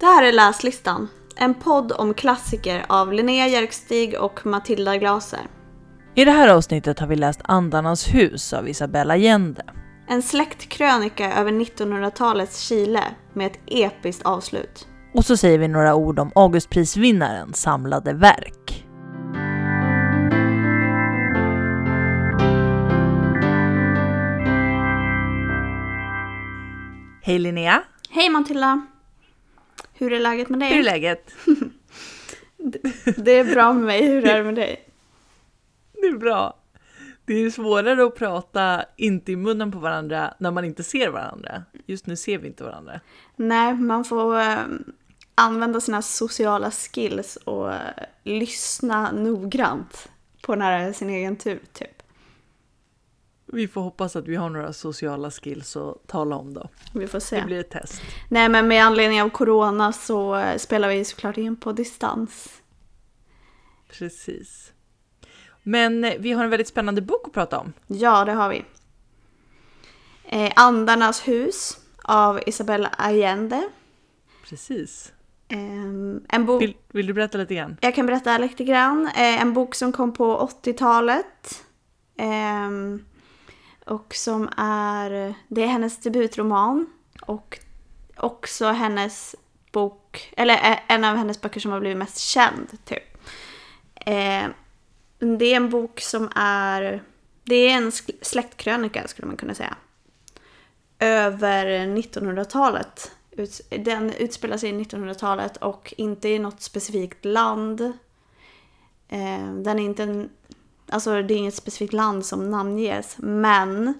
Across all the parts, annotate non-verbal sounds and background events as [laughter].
Det här är Läslistan. En podd om klassiker av Linnea Järkstig och Matilda Glaser. I det här avsnittet har vi läst Andarnas hus av Isabella Allende. En släktkrönika över 1900-talets Chile med ett episkt avslut. Och så säger vi några ord om Augustprisvinnarens samlade verk. Hej Linnea! Hej Matilda! Hur är läget med dig? Hur är läget? [laughs] Det är bra med mig, hur är det med dig? Det är bra. Det är svårare att prata inte i munnen på varandra när man inte ser varandra. Just nu ser vi inte varandra. Nej, man får eh, använda sina sociala skills och eh, lyssna noggrant på när det är sin egen tur, typ. Vi får hoppas att vi har några sociala skills att tala om då. Vi får se. Det blir ett test. Nej, men med anledning av corona så eh, spelar vi såklart in på distans. Precis. Men eh, vi har en väldigt spännande bok att prata om. Ja, det har vi. Eh, Andarnas hus av Isabella Allende. Precis. Ehm, en bok... Vill, vill du berätta lite grann? Jag kan berätta lite grann. Eh, en bok som kom på 80-talet. Ehm, och som är... Det är hennes debutroman. Och också hennes bok... Eller en av hennes böcker som har blivit mest känd, typ. Eh, det är en bok som är... Det är en släktkrönika, skulle man kunna säga. Över 1900-talet. Den utspelar sig i 1900-talet och inte i något specifikt land. Eh, Den är inte en, alltså det är inget specifikt land som namnges, men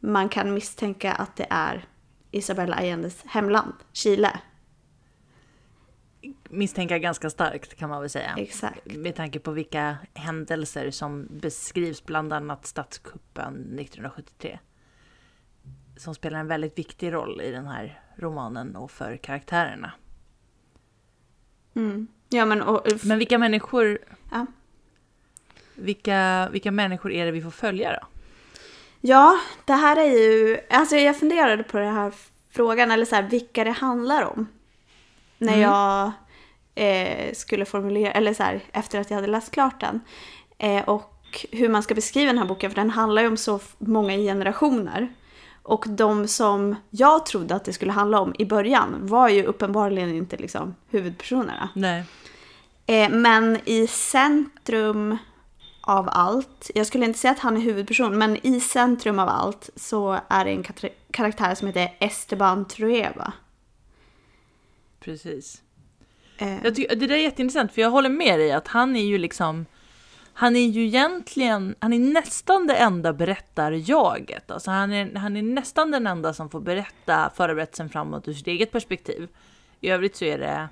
man kan misstänka att det är Isabella Allendes hemland, Chile. Misstänka ganska starkt kan man väl säga. Exakt. Med tanke på vilka händelser som beskrivs, bland annat statskuppen 1973. Som spelar en väldigt viktig roll i den här romanen och för karaktärerna. Mm. Ja, men, och, Men vilka människor, ja. Vilka, vilka människor är det vi får följa då? ja, det här är ju... Alltså jag funderade på den här frågan, eller så här, vilka det handlar om. När Mm. jag eh, skulle formulera, eller så här, efter att jag hade läst klart den. Eh, och hur man ska beskriva den här boken, för den handlar ju om så många generationer. Och de som jag trodde att det skulle handla om i början var ju uppenbarligen inte liksom huvudpersonerna. Nej. Eh, men i centrum av allt, jag skulle inte säga att han är huvudperson, men i centrum av allt så är det en karaktär som heter Esteban Trueba. Precis. Eh, Jag tycker, det där är jätteintressant för jag håller med dig att han är ju liksom han är ju egentligen, han är nästan det enda berättarjaget. Alltså han är, han är nästan den enda som får berätta förberättelsen framåt ur sitt eget perspektiv. I övrigt så är det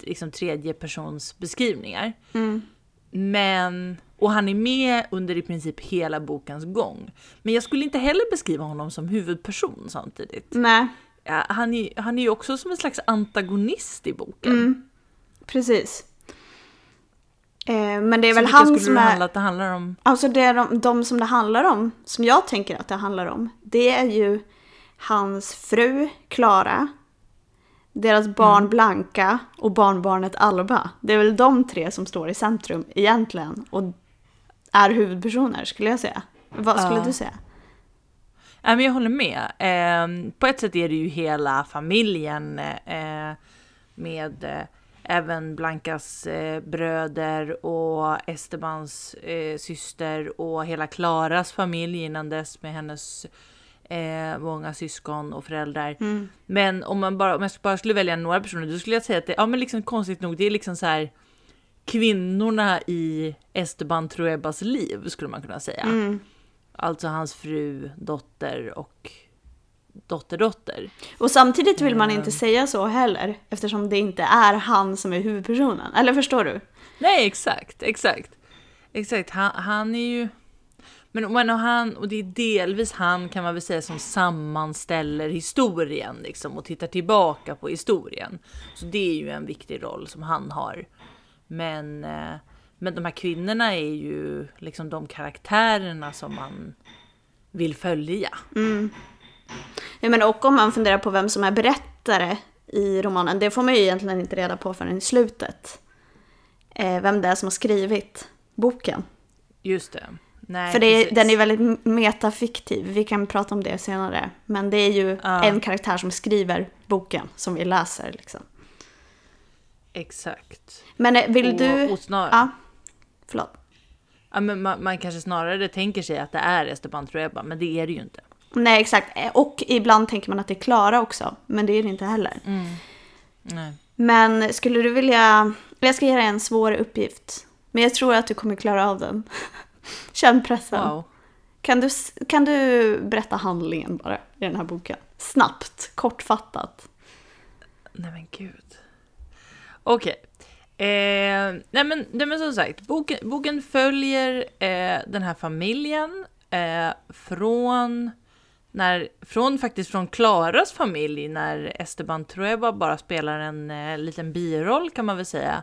liksom tredje persons beskrivningar. mm, Men, och han är med under i princip hela bokens gång. Men jag skulle inte heller beskriva honom som huvudperson samtidigt. nej, Ja, han, är, han är ju också som en slags antagonist i boken. mm, precis. Eh, men det är Så väl han som är... handla att det handlar om? Alltså det är de, de som det handlar om, som jag tänker att det handlar om, det är ju hans fru Klara, deras barn Mm. Blanka och barnbarnet Alba. Det är väl de tre som står i centrum egentligen och är huvudpersoner skulle jag säga. Vad skulle Ja. du säga? Ja, men jag håller med. Eh, på ett sätt är det ju hela familjen eh, med eh, även Blankas eh, bröder och Estebans eh, syster och hela Klaras familj innan dess med hennes eh, många syskon och föräldrar. Mm. Men om, man bara, om jag bara skulle välja några personer, då skulle jag säga att det, ja men liksom konstigt nog, det är liksom så här kvinnorna i Esteban Truebas liv skulle man kunna säga. Mm. Alltså hans fru, dotter och dotterdotter. Och samtidigt vill man inte säga så heller eftersom det inte är han som är huvudpersonen. Eller förstår du? Nej, exakt, exakt. Exakt, han, han är ju... Men, men och, han, och det är delvis han kan man väl säga som sammanställer historien liksom och tittar tillbaka på historien. Så det är ju en viktig roll som han har. Men, eh, men de här kvinnorna är ju liksom de karaktärerna som man vill följa. Ja, men och om man funderar på vem som är berättare i romanen. Det får man ju egentligen inte reda på förrän i slutet. Eh, vem det är som har skrivit boken. Just det. Nej, För det är, den är väldigt metafiktiv, vi kan prata om det senare. Men det är ju Ja. en karaktär som skriver boken som vi läser. Liksom. Exakt. Men eh, vill och, du... Och snar... Ja, förlåt. ja, men man, man kanske snarare tänker sig att det är Esteban Trueba, men det är det ju inte. Nej, exakt. Eh, Och ibland tänker man att det är Klara också, men det är det inte heller. Nej. Men skulle du vilja... Jag ska ge dig en svår uppgift. Men jag tror att du kommer klara av den. [laughs] Känn pressen. Wow. Kan, du, kan du berätta handlingen bara i den här boken? Snabbt, kortfattat. Nej men gud. Okej. Eh, nej, men, nej men som sagt, boken, boken följer eh, den här familjen eh, från, när, från faktiskt från Klaras familj när Esteban Trueba bara spelar en eh, liten biroll kan man väl säga.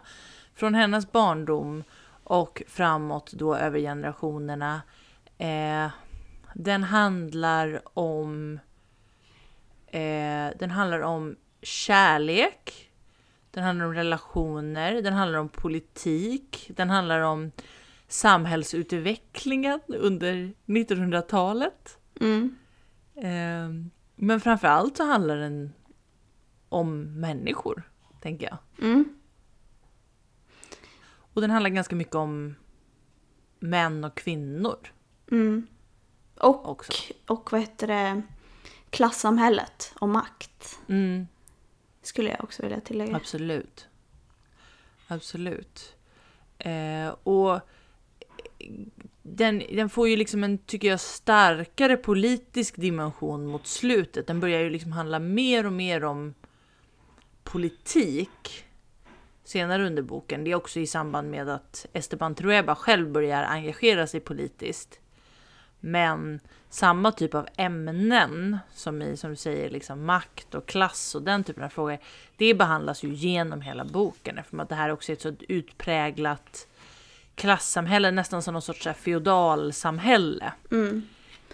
Från hennes barndom och framåt då över generationerna. Eh, den handlar om Eh, den handlar om kärlek, den handlar om relationer, den handlar om politik, den handlar om samhällsutvecklingen under 1900-talet. Mm. Eh, men framför allt så handlar den om människor, tänker jag. Mm. Och den handlar ganska mycket om män och kvinnor Mm. Och, också. och vad heter det? Klassamhället och makt. Mm. Skulle jag också vilja tillägga. Absolut. Absolut. Eh, och eh, den, den får ju liksom en, tycker jag, starkare politisk dimension mot slutet. Den börjar ju liksom handla mer och mer om politik senare under boken. Det är också i samband med att Esteban Trueba själv börjar engagera sig politiskt. Men samma typ av ämnen som i, som du säger, liksom makt och klass och den typen av frågor. Det behandlas ju genom hela boken eftersom att det här också är ett så utpräglat klassamhälle, nästan som någon sorts feodalsamhälle. Mm.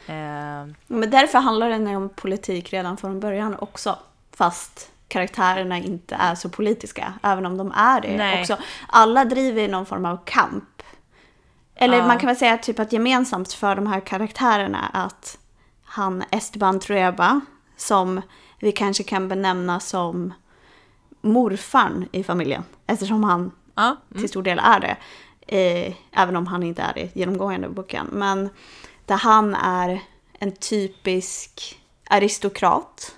Eh, Men därför handlar den om politik redan från början också. Fast karaktärerna inte är så politiska, även om de är det Nej. också. Alla driver någon form av kamp. Eller Ja. man kan väl säga typ att gemensamt för de här karaktärerna är att han Esteban Trueba, som vi kanske kan benämna som morfarn i familjen, eftersom han ja, till stor del är det. Eh, även om han inte är det genomgående i boken. Men där han är en typisk aristokrat.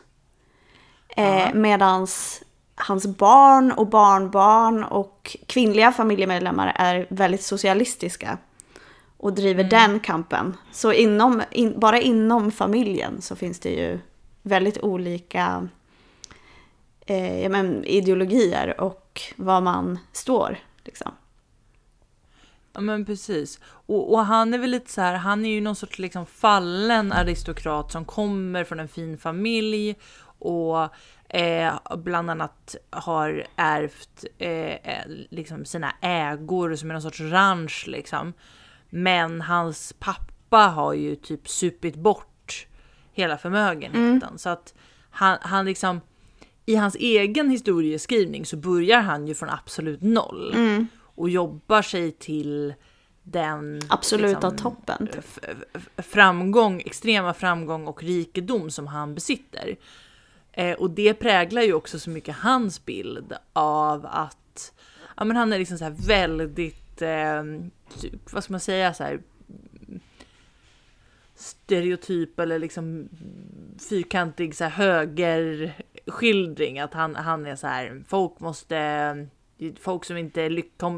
Eh, Ja. Medans hans barn och barnbarn och kvinnliga familjemedlemmar är väldigt socialistiska. Och driver den kampen. Så inom, in, bara inom familjen så finns det ju väldigt olika eh, ja, men, ideologier och var man står. Liksom. Ja men precis. Och, och han är väl lite så här, han är ju någon sorts liksom fallen aristokrat som kommer från en fin familj och eh, bland annat har ärvt eh, eh, liksom sina ägor som är någon sorts ranch liksom. Men hans pappa har ju typ supit bort hela förmögenheten så att han, han liksom i hans egen historieskrivning så börjar han ju från absolut noll och jobbar sig till den Absoluta liksom, toppen. F- f- framgång, extrema framgång och rikedom som han besitter. Eh, och det präglar ju också så mycket hans bild av att ja, men han är liksom så här väldigt, eh, typ, vad ska man säga, så här stereotyp eller liksom fyrkantig så här högerskildring. Att han, han är så här, folk måste, folk som inte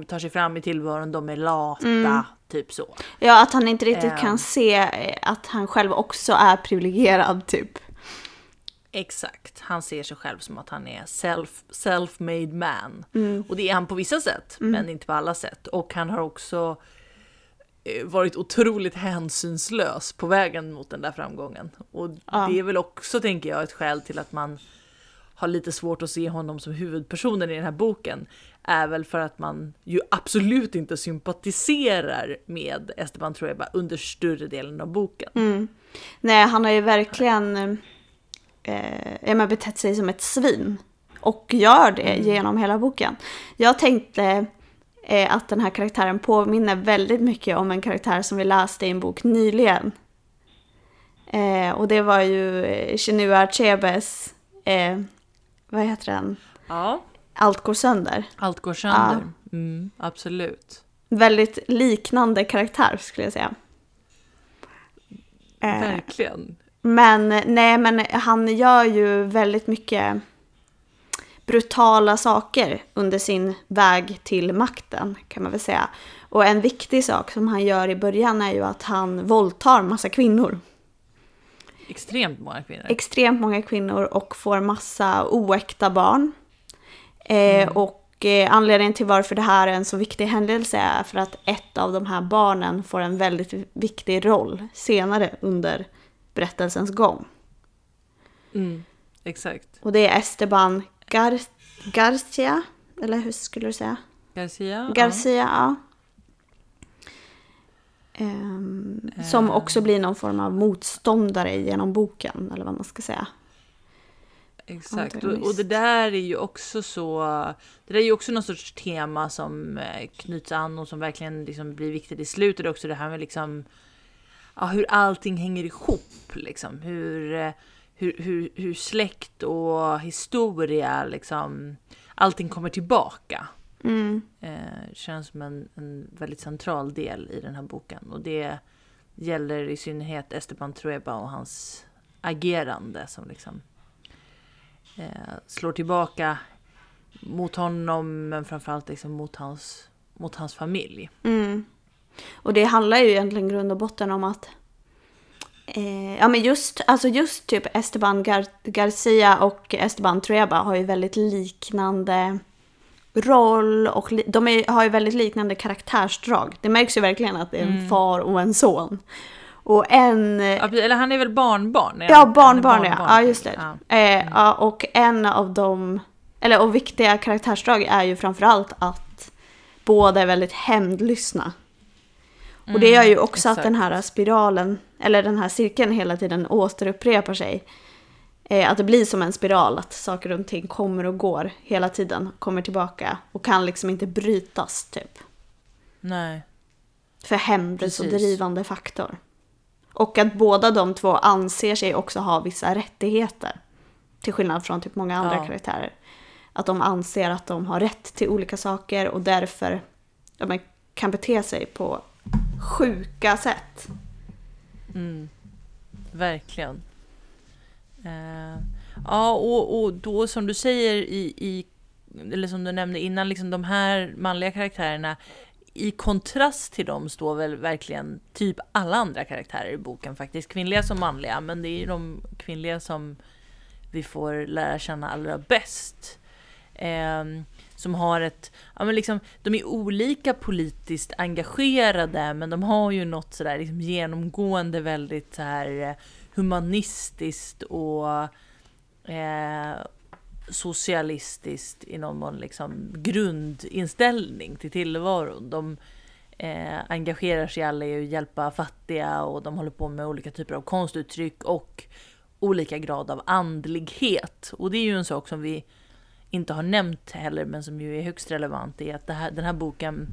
tar sig fram i tillvaron, de är lata, typ så. Ja, att han inte riktigt Ehm. kan se eh, att han själv också är privilegierad typ. Exakt, han ser sig själv som att han är self, self-made man. Mm. Och det är han på vissa sätt, men inte på alla sätt. Och han har också eh, varit otroligt hänsynslös på vägen mot den där framgången. Och Ja. det är väl också, tänker jag, ett skäl till att man har lite svårt att se honom som huvudpersonen i den här boken. Är väl för att man ju absolut inte sympatiserar med Esteban Trueba under större delen av boken. Mm. Nej, han har ju verkligen eh, ja, men betett sig som ett svin. Och gör det genom hela boken. Jag tänkte eh, att den här karaktären påminner väldigt mycket om en karaktär som vi läste i en bok nyligen. Eh, och det var ju eh, Chinua Achebes, eh, vad heter den? Ja, Allt går sönder. allt går sönder. Mm, absolut. Väldigt liknande karaktär skulle jag säga. Eh, Verkligen. Men nej, men han gör ju väldigt mycket brutala saker under sin väg till makten kan man väl säga. Och en viktig sak som han gör i början är ju att han våldtar massa kvinnor. Extremt många kvinnor. Extremt många kvinnor och får massa oäkta barn. Eh, Och eh, anledningen till varför det här är en så viktig händelse är för att ett av de här barnen får en väldigt viktig roll senare under berättelsens gång. Mm, exakt. Och det är Esteban Gar Garcia, eller hur skulle du säga? Garcia. Garcia, ja. Ehm, som också blir någon form av motståndare genom boken, eller vad man ska säga. Ja, exakt. Och, och det där är ju också så. Det där är ju också någon sorts tema som eh, knyts an och som verkligen liksom blir viktigt i slutet också. Det här med liksom. Ja, hur allting hänger ihop liksom. Hur, eh, hur, hur, hur släkt och historia liksom. Allting kommer tillbaka. Mm. eh, känns som en, en väldigt central del i den här boken. Och det gäller i synnerhet Esteban Trueba och hans agerande som liksom eh, slår tillbaka mot honom men framförallt liksom mot hans, mot hans familj. Mm. Och det handlar ju egentligen grund och botten om att eh, ja men just, alltså just typ Esteban Gar Garcia och Esteban Trueba har ju väldigt liknande roll och li de är, har ju väldigt liknande karaktärsdrag. Det märks ju verkligen att det är en far och en son. Och en... Ja. Eller han är väl barnbarn? är Ja, är barnbarn ja. Ja, till- just det. Ja. Eh, ja, och en av de, eller och viktiga karaktärsdrag är ju framförallt att båda är väldigt hämndlystna. Och det gör ju också att exakt. den här spiralen, eller den här cirkeln hela tiden återupprepar sig. Eh, att det blir som en spiral, att saker och ting kommer och går hela tiden, kommer tillbaka och kan liksom inte brytas typ. Nej. För hämnd är så Precis. drivande faktor. Och att båda de två anser sig också ha vissa rättigheter. Till skillnad från typ många andra Ja. karaktärer. Att de anser att de har rätt till olika saker och därför ja, men, kan bete sig på sjuka sätt. Mm. Verkligen. Eh, ja, och, och då som du säger i, i, eller som du nämnde innan, liksom de här manliga karaktärerna, i kontrast till dem står väl verkligen typ alla andra karaktärer i boken faktiskt, kvinnliga som manliga, men det är ju de kvinnliga som vi får lära känna allra bäst. Ehm, som har ett, ja men liksom, de är olika politiskt engagerade men de har ju något sådär liksom genomgående väldigt så här eh, humanistiskt och eh, socialistiskt i någon mån liksom grundinställning till tillvaron. De eh, engagerar sig alla i att hjälpa fattiga och de håller på med olika typer av konstuttryck och olika grad av andlighet. Och det är ju en sak som vi inte har nämnt heller men som ju är högst relevant är att här, den här boken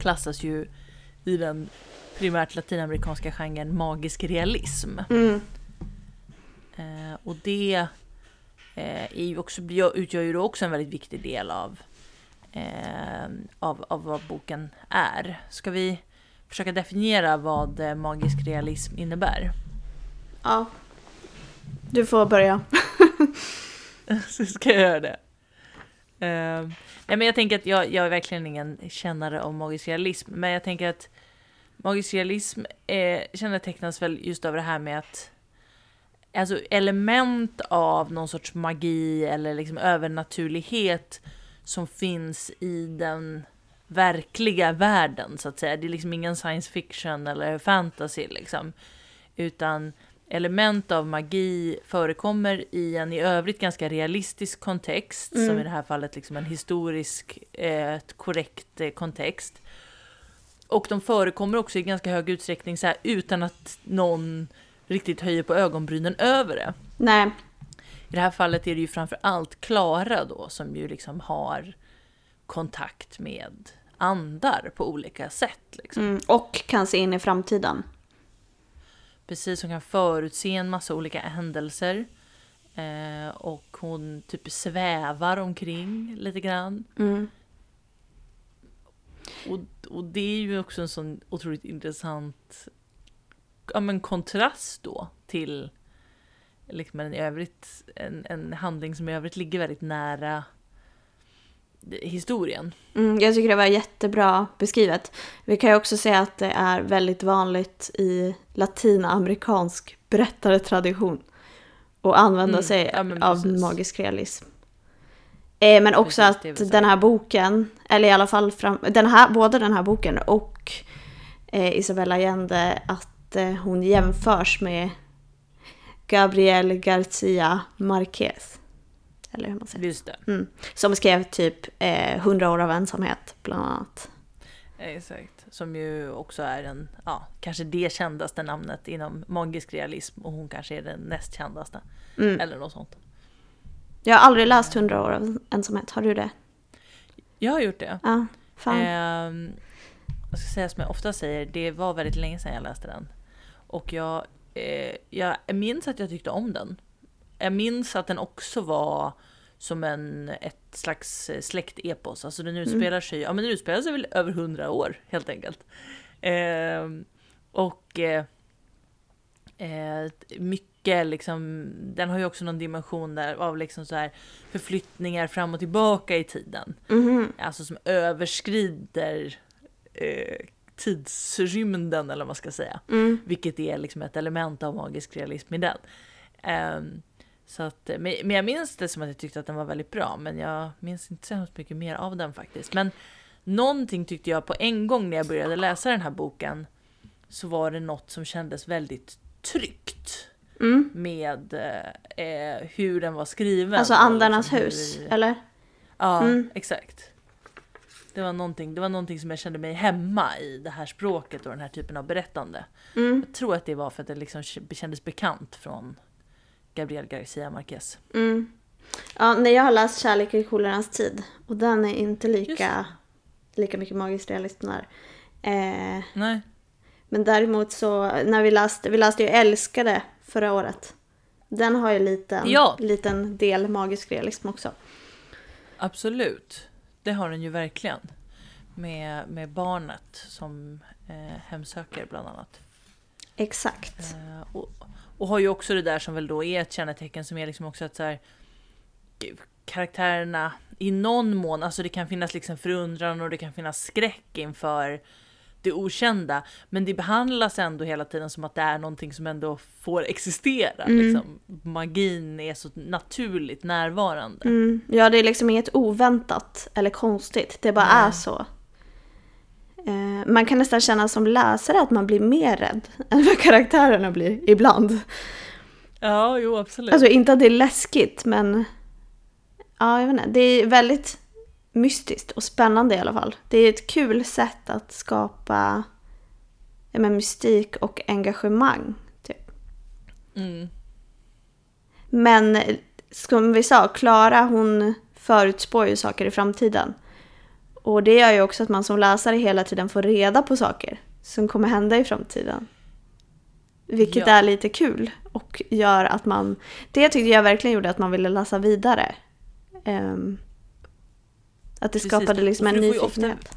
klassas ju i den primärt latinamerikanska genren magisk realism. Mm. Eh, och det eh, är ju också, utgör ju då också en väldigt viktig del av, eh, av, av vad boken är. Ska vi försöka definiera vad eh, magisk realism innebär? Ja. Du får börja. [laughs] [laughs] Så ska jag göra det. Eh, nej men jag tänker att jag, jag är verkligen ingen kännare av magisk realism, men jag tänker att magisk realism eh, kännetecknas väl just av det här med att alltså element av någon sorts magi eller liksom övernaturlighet som finns i den verkliga världen så att säga. Det är liksom ingen science fiction eller fantasy liksom. Utan element av magi förekommer i en i övrigt ganska realistisk kontext, som i det här fallet liksom en historisk, eh, korrekt eh, kontext. Och de förekommer också i ganska hög utsträckning så här, utan att någon riktigt höjer på ögonbrynen över det. Nej. I det här fallet är det ju framför allt Klara då som ju liksom har kontakt med andar på olika sätt. Liksom. Mm, och kan se in i framtiden. Precis, hon kan förutse en massa olika händelser. Eh, och hon typ svävar omkring lite grann. Mm. Och, och det är ju också en sån otroligt intressant ja, men kontrast då till liksom en, övrigt, en, en handling som i övrigt ligger väldigt nära historien. Mm, jag tycker det var jättebra beskrivet. Vi kan ju också säga att det är väldigt vanligt i latinamerikansk berättartradition att använda Mm, sig ja, av magisk realism. Eh, men också Precis, att den här boken, eller i alla fall fram, den här, både den här boken och eh, Isabella Allende, att eh, hon jämförs med Gabriel Garcia Marquez. Eller hur man säger. Just det. Mm. Som skrev typ eh, 100 år av ensamhet, bland annat. Exakt. Som ju också är en, ja, kanske det kändaste namnet inom magisk realism och hon kanske är den näst kändaste. Mm. Eller något sånt. Jag har aldrig läst 100 år av ensamhet, har du det? Jag har gjort det. Ja, fan. Ehm, jag ska säga som jag ofta säger, det var väldigt länge sedan jag läste den. Och jag, eh, jag minns att jag tyckte om den. Jag minns att den också var som en, ett slags eh, släktepos. Alltså den utspelar sig, ja men den utspelar sig väl över hundra år helt enkelt. Ehm, och eh, eh, mycket liksom, den har ju också någon dimension där av liksom så här förflyttningar fram och tillbaka i tiden. Mhm. Alltså som överskrider eh, tidsrymden eller vad man ska säga. Mm. Vilket är liksom ett element av magisk realism i den. Ehm, så att, men men jag minns det som att jag tyckte att den var väldigt bra, men jag minns inte så hemskt mycket mer av den faktiskt. Men någonting tyckte jag på en gång när jag började läsa den här boken, så var det något som kändes väldigt tryggt Mm. med eh, hur den var skriven. Alltså Andarnas liksom hus, hur- eller? Ja, Mm. exakt. Det var, någonting, det var någonting som jag kände mig hemma i, det här språket och den här typen av berättande. Mm. Jag tror att det var för att det liksom kändes bekant från Gabriel Garcia Marquez. Mm. Ja, nej, jag har läst Kärlek i kolerans tid och den är inte lika, lika mycket magisk realism där. Eh, Nej, men däremot så, när vi läste, vi läste ju Älskade förra året. Den har ju liten, Ja. liten del magisk realism också. absolut. Det har den ju verkligen. Med, med barnet som eh, hemsöker bland annat. Exakt. Eh, och, och har ju också det där som väl då är ett kännetecken som är liksom också att så här, karaktärerna i någon mån, alltså det kan finnas liksom förundran och det kan finnas skräck inför det okända. Men det behandlas ändå hela tiden som att det är någonting som ändå får existera. Mm. Liksom. Magin är så naturligt närvarande. Mm. Ja, det är liksom inget oväntat eller konstigt. Det bara Nej. är så. Eh, man kan nästan känna som läsare att man blir mer rädd [laughs] än vad karaktärerna blir ibland. Ja, jo absolut. Alltså inte att det är läskigt men... Ja, jag vet inte. Det är väldigt mystiskt och spännande i alla fall. Det är ett kul sätt att skapa men, mystik och engagemang. Typ. mm. Men som vi sa, Klara hon förutspår ju saker i framtiden. Och det gör ju också att man som läsare hela tiden får reda på saker som kommer hända i framtiden. Vilket Ja. är lite kul och gör att man... Det tyckte jag verkligen gjorde att man ville läsa vidare. Ehm, att det Precis. skapade liksom en för du ofta- nyfikenhet.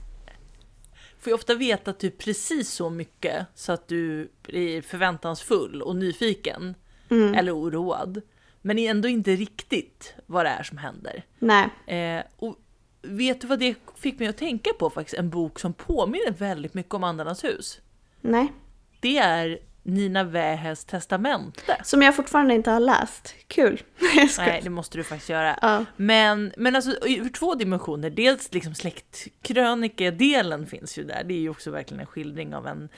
får ju ofta veta typ precis så mycket så att du blir förväntansfull och nyfiken. Mm. Eller oroad. Men är ändå inte riktigt vad det är som händer. Nej. Eh, och vet du vad det fick mig att tänka på faktiskt? En bok som påminner väldigt mycket om Andarnas hus. Nej. Det är Nina Wähäs testamente. Som jag fortfarande inte har läst. Kul. [laughs] Nej, det måste du faktiskt göra. Ja. Men, men alltså ur två dimensioner. Dels liksom släktkrönikedelen finns ju där. Det är ju också verkligen en skildring av en,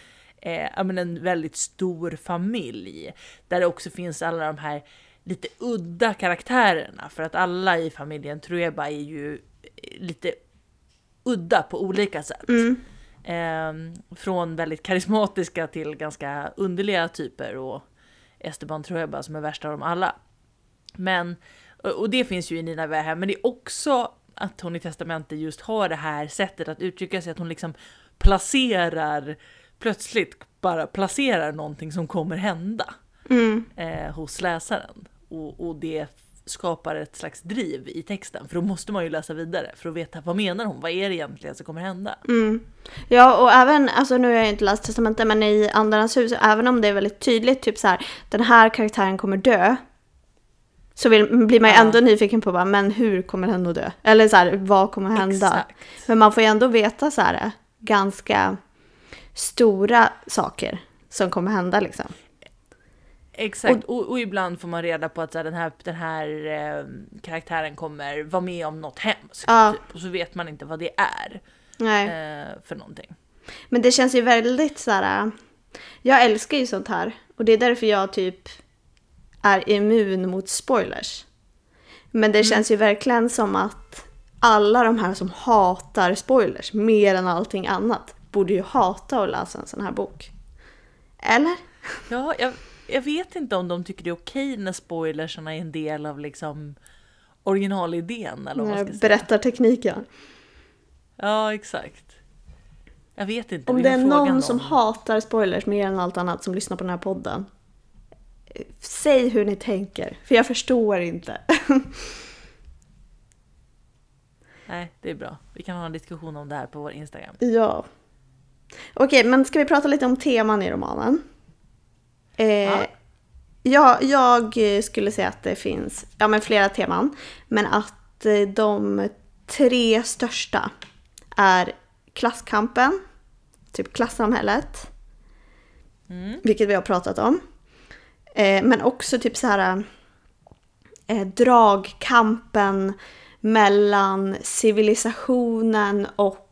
eh, en väldigt stor familj. Där det också finns alla de här lite udda karaktärerna. För att alla i familjen Trueba är ju lite udda på olika sätt. Mm. Eh, från väldigt karismatiska till ganska underliga typer och Esteban Trueba som är värst av dem alla. Men, och och det finns ju i Nina Wähä, men det är också att hon i testamentet just har det här sättet att uttrycka sig, att hon liksom placerar, plötsligt bara placerar någonting som kommer hända Mm. eh, hos läsaren. Och, och det skapar ett slags driv i texten, för då måste man ju läsa vidare för att veta vad menar hon, vad är det egentligen som kommer hända? Mm. Ja, och även, alltså nu har jag inte läst testamentet, men i Andarnas hus, även om det är väldigt tydligt, typ så här, den här karaktären kommer dö. Så vill, blir man ju Ja. ändå nyfiken på, bara, men hur kommer den att dö? Eller så här, vad kommer hända? Exakt. Men man får ju ändå veta så här, ganska stora saker som kommer hända liksom. Exakt, och, och ibland får man reda på att så här, den här, den här eh, karaktären kommer vara med om något hemskt. Ja. Typ, och så vet man inte vad det är eh, för någonting. Men det känns ju väldigt så här. Jag älskar ju sånt här. Och det är därför jag typ är immun mot spoilers. Men det känns ju verkligen som att alla de här som hatar spoilers mer än allting annat borde ju hata att läsa en sån här bok. Eller? Ja, jag, jag vet inte om de tycker det är okej när spoilersarna är en del av liksom originalidén eller vad man ska säga. Berättartekniken. Ja, exakt. Jag vet inte. Om det är fråga någon som hatar spoilers mer än allt annat som lyssnar på den här podden. Säg hur ni tänker, för jag förstår inte. [laughs] Nej, det är bra. Vi kan ha en diskussion om det här på vår Instagram. Ja. Okej, men ska vi prata lite om teman i romanen? Eh, Ja. ja. jag skulle säga att det finns ja, men flera teman. Men att eh, de tre största är klasskampen, typ klassamhället, Mm. vilket vi har pratat om. Eh, men också typ så här eh, dragkampen mellan civilisationen och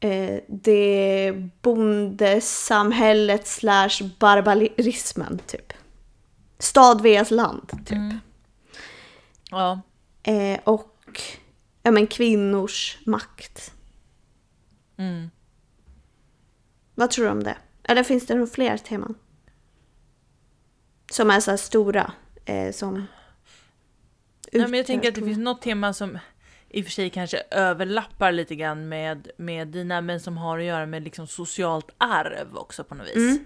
eh, det bondesamhället slash barbarismen typ. Stad vs land typ. Mm. Ja, Eh, och ja, men kvinnors makt. mm. Vad tror du om det? Eller finns det nog fler teman? Som är så här stora. Eh, som Nej, men jag tänker att det finns något tema som i och för sig kanske överlappar lite grann med, med dina, men som har att göra med liksom socialt arv också på något vis. Mm.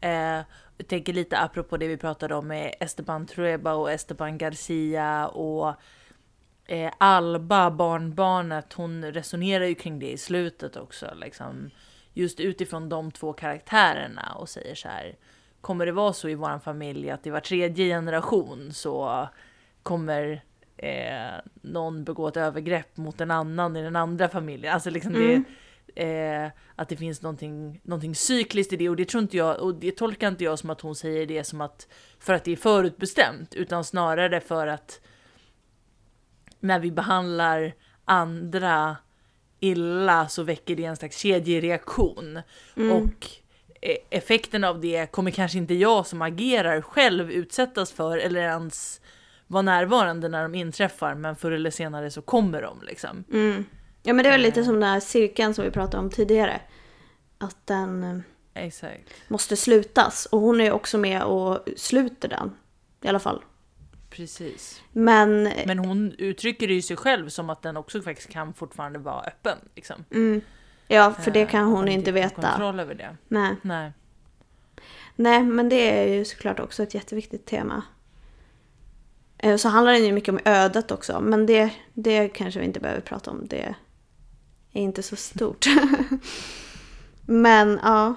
Eh, jag tänker lite apropå det vi pratade om med Esteban Trueba och Esteban Garcia och eh, Alba, barnbarnet, hon resonerar ju kring det i slutet också. Liksom, just utifrån de två karaktärerna och säger så här. Kommer det vara så i vår familj att i var tredje generation så kommer eh, någon begå ett övergrepp mot en annan i den andra familjen. Alltså liksom Mm. det, eh, att det finns någonting, någonting cykliskt i det och det tror inte jag, och det tolkar inte jag som att hon säger det som att för att det är förutbestämt, utan snarare för att när vi behandlar andra illa så väcker det en slags kedjereaktion. Mm. Och eh, effekten av det kommer kanske inte jag som agerar själv utsättas för eller ens vara närvarande när de inträffar, men förr eller senare så kommer de liksom. Mm. Ja men det är lite Eh. som den här cirkeln som vi pratade om tidigare. Att den eh, Exakt. måste slutas. Och hon är också med och sluter den. I alla fall. Precis. Men, Men hon uttrycker ju sig själv som att den också faktiskt kan fortfarande vara öppen. Liksom. mm, ja för det Eh, kan hon man inte veta. kontroll över det. Nej. Nej. Nej men det är ju såklart också ett jätteviktigt tema. Eh, Så handlar den ju mycket om ödet också. Men det, det kanske vi inte behöver prata om. Det är inte så stort. [laughs] men ja.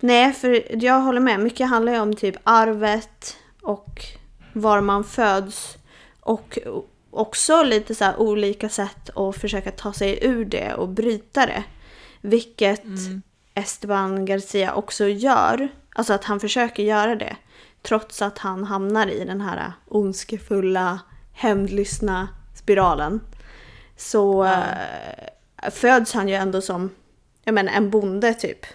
Nej, för jag håller med. Mycket handlar ju om typ arvet och var man föds. Och också lite så olika sätt att försöka ta sig ur det och bryta det. Vilket Mm. Esteban Garcia också gör. Alltså att han försöker göra det. Trots att han hamnar i den här ondskefulla, hämndlystna spiralen. Så Ja. eh, föds han ju ändå som jag menar, en bonde typ.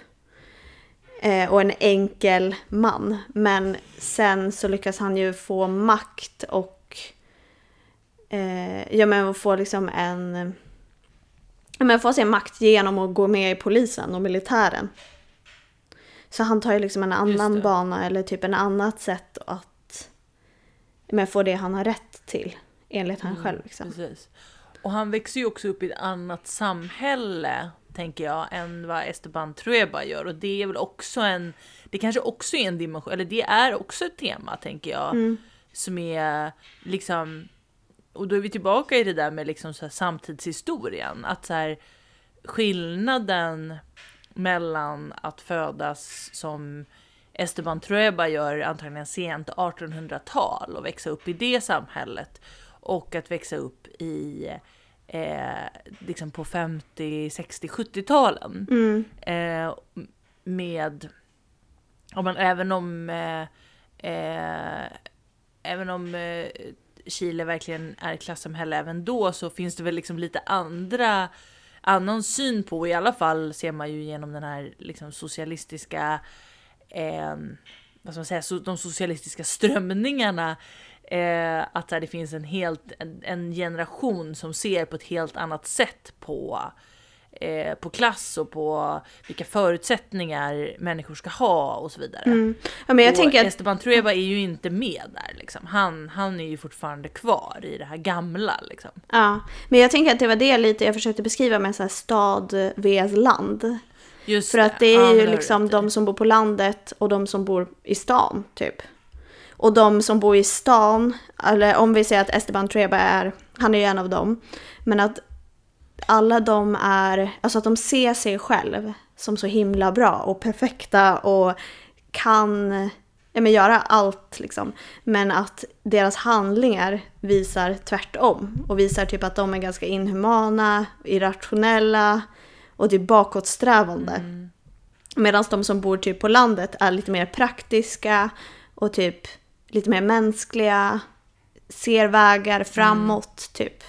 Eh, och en enkel man. Men sen så lyckas han ju få makt och eh, ja men få liksom en ja, men få sin makt genom att gå med i polisen och militären. Så han tar ju liksom en annan bana eller typ en annat sätt att men får det han har rätt till. Enligt han Mm, själv. Liksom. Precis. Och han växer ju också upp i ett annat samhälle, tänker jag, än vad Esteban Trueba gör. Och det är väl också en, det kanske också är en dimension, eller det är också ett tema, tänker jag, Mm. som är liksom, och då är vi tillbaka i det där med liksom så samtidshistorien, att så här, skillnaden mellan att födas som Esteban Trueba gör antagligen sent 1800-tal och växa upp i det samhället och att växa upp i eh, liksom på 50, 60, 70-talen. Mm. Eh, med, om man, även om eh, eh, även om eh, Chile verkligen är ett klassamhälle även då så finns det väl liksom lite andra annan syn på, i alla fall ser man ju genom den här liksom socialistiska eh, vad ska man säga, so, de socialistiska strömningarna eh, att här, det finns en, helt, en, en generation som ser på ett helt annat sätt på eh, på klass och på vilka förutsättningar människor ska ha och så vidare. Mm. Ja, men jag och tänker att Esteban Trueba är ju inte med där liksom. Han, han är ju fortfarande kvar i det här gamla liksom. Ja, men jag tänker att det var det lite jag försökte beskriva med så här stad vs land. Just För att det är Ja, ju det liksom de som bor på landet och de som bor i stan, typ. Och de som bor i stan, eller om vi säger att Esteban Treba är, han är ju en av dem. Men att alla de är, alltså att de ser sig själv som så himla bra och perfekta och kan ja, men göra allt liksom. Men att deras handlingar visar tvärtom. Och visar typ att de är ganska inhumana, irrationella och typ bakåtsträvande. Medan de som bor typ på landet är lite mer praktiska och typ lite mer mänskliga, ser vägar framåt typ.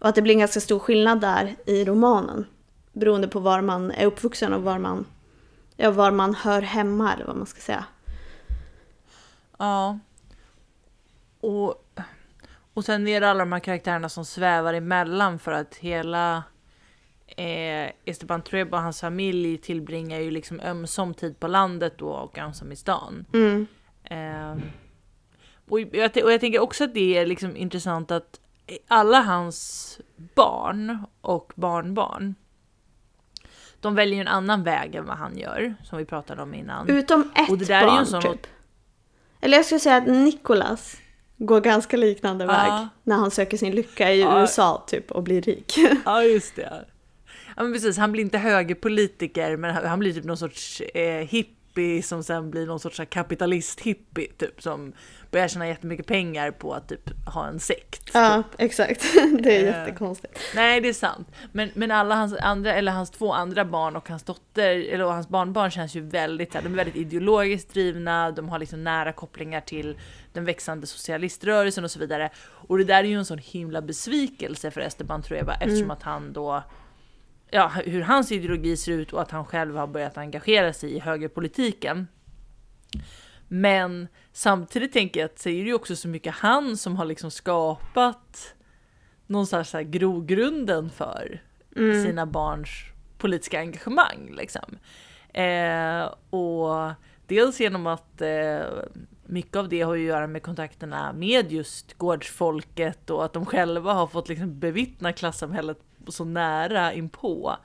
Och att det blir en ganska stor skillnad där i romanen. Beroende på var man är uppvuxen och var man, ja, var man hör hemma eller vad man ska säga. Ja. Och, och sen är det alla de här karaktärerna som svävar emellan för att hela eh, Esteban Trueba och hans familj tillbringar ju liksom ömsom tid på landet då och ömsom i stan. Mm. Eh, och, jag, och jag tänker också att det är liksom intressant att alla hans barn och barnbarn de väljer ju en annan väg än vad han gör, som vi pratade om innan. Utom ett Och det där är ju en barn sån- typ. Eller jag skulle säga att Nicholas går ganska liknande Ja. väg. När han söker sin lycka i Ja. USA typ och blir rik. [laughs] Ja, just det. Ja, men precis. Han blir inte högerpolitiker, men han blir typ någon sorts eh, hippie som sen blir någon sorts kapitalist-hippie, typ som börjar tjäna jättemycket pengar på att typ ha en sekt. ja, exakt. [laughs] Det är Eh. jättekonstigt. Nej, det är sant. Men, men alla hans andra, eller hans två andra barn och hans dotter, eller hans barnbarn känns ju väldigt, de är väldigt ideologiskt drivna, de har liksom nära kopplingar till den växande socialiströrelsen och så vidare. Och det där är ju en sån himla besvikelse för Esteban Trueba eftersom att han då, ja, hur hans ideologi ser ut och att han själv har börjat engagera sig i högerpolitiken. Men samtidigt tänker jag att så är det ju också så mycket han som har liksom skapat någonstans här grogrunden för Mm. sina barns politiska engagemang. Liksom. Eh, och dels genom att eh, mycket av det har ju att göra med kontakterna med just gårdsfolket och att de själva har fått liksom bevittna klassamhället så nära inpå.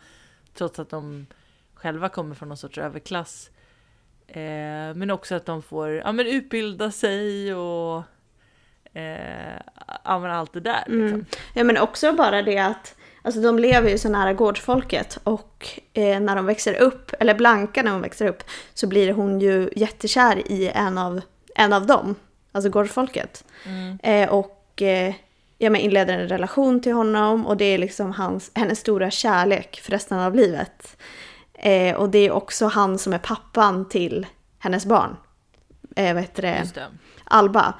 Trots att de själva kommer från någon sorts överklass. Eh, men också att de får ja, men utbilda sig och eh, allt det där. Liksom. Mm. Ja men också bara det att Alltså de lever ju så nära gårdsfolket och eh, när de växer upp, eller Blanka när hon växer upp, så blir hon ju jättekär i en av, en av dem, alltså gårdsfolket. Mm. Eh, och eh, ja, men inleder en relation till honom och det är liksom hans, hennes stora kärlek för resten av livet. Eh, och det är också han som är pappan till hennes barn. Eh, vad heter det? Det. Alba.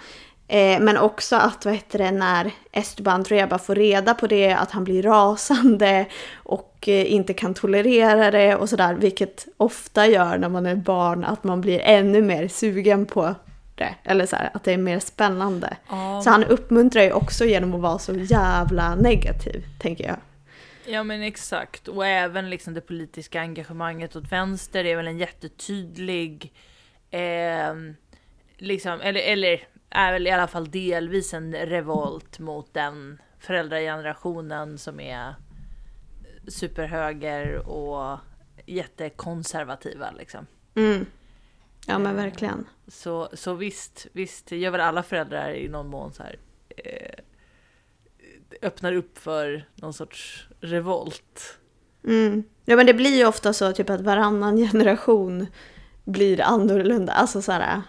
Eh, men också att vad heter det, när Esteban Trueba får reda på det, att han blir rasande och eh, inte kan tolerera det och sådär. Vilket ofta gör när man är barn att man blir ännu mer sugen på. Eller så här, att det är mer spännande. Ja, Så han uppmuntrar ju också genom att vara så jävla negativ, tänker jag. Ja men exakt, och även liksom det politiska engagemanget åt vänster är väl en jättetydlig, eh, liksom, eller, eller är väl i alla fall delvis en revolt mot den föräldragenerationen som är superhöger och jättekonservativa liksom. Mm. Ja men verkligen. Så, så visst, visst gör väl alla föräldrar i någon mån så här eh, öppnar upp för någon sorts revolt. Mm. Ja men det blir ju ofta så typ att varannan [laughs] generation blir annorlunda. Alltså så här,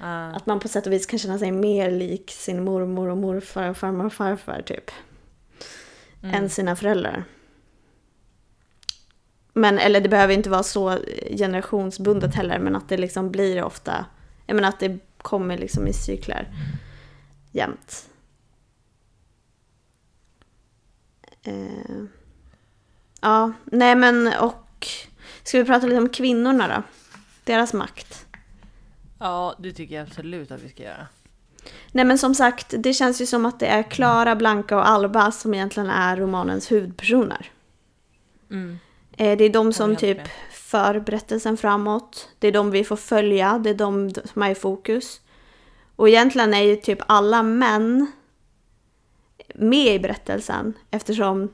Uh, att man på sätt och vis kan känna sig mer lik sin mormor och morfar och farmor och farfar typ. mm. Än sina föräldrar. Men, eller det behöver inte vara så generationsbundet heller, men att det liksom blir ofta, jag menar att det kommer liksom i cykler jämt. Eh, ja, nej men och ska vi prata lite om kvinnorna då? Deras makt. Ja, det tycker jag absolut att vi ska göra. Nej men som sagt, det känns ju som att det är Klara, Blanka och Alba som egentligen är romanens huvudpersoner. Mm. Eh, Det är de som typ för berättelsen framåt. Det är de vi får följa, det är de som är i fokus. Och egentligen är ju typ alla män med i berättelsen eftersom,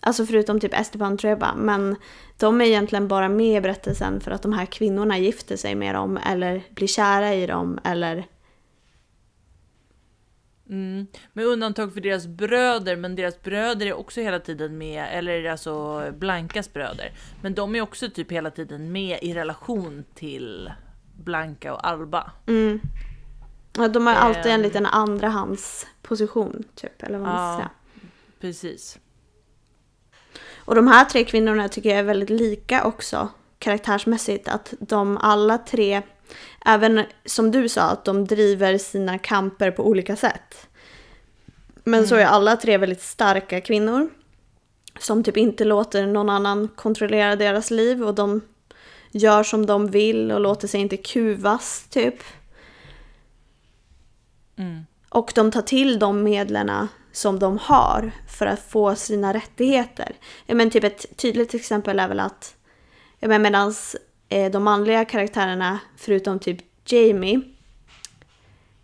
alltså förutom typ Esteban Treba, men de är egentligen bara med i berättelsen för att de här kvinnorna gifter sig med dem eller blir kära i dem eller Mm. Med undantag för deras bröder, men deras bröder är också hela tiden med, eller alltså Blankas bröder. Men de är också typ hela tiden med i relation till Blanka och Alba. Mm. Ja, de har alltid en Ehm. liten andrahandsposition, typ, eller vad man ska Ja. säga. Precis. Och de här tre kvinnorna tycker jag är väldigt lika också, karaktärsmässigt. Att de alla tre, även som du sa, att de driver sina kamper på olika sätt. Men så är alla tre väldigt starka kvinnor. Som typ inte låter någon annan kontrollera deras liv och de gör som de vill och låter sig inte kuvas, typ. Mm. Och de tar till de medlen som de har för att få sina rättigheter. Ja, men typ ett tydligt exempel är väl att ja, eh, de manliga karaktärerna, förutom typ Jamie,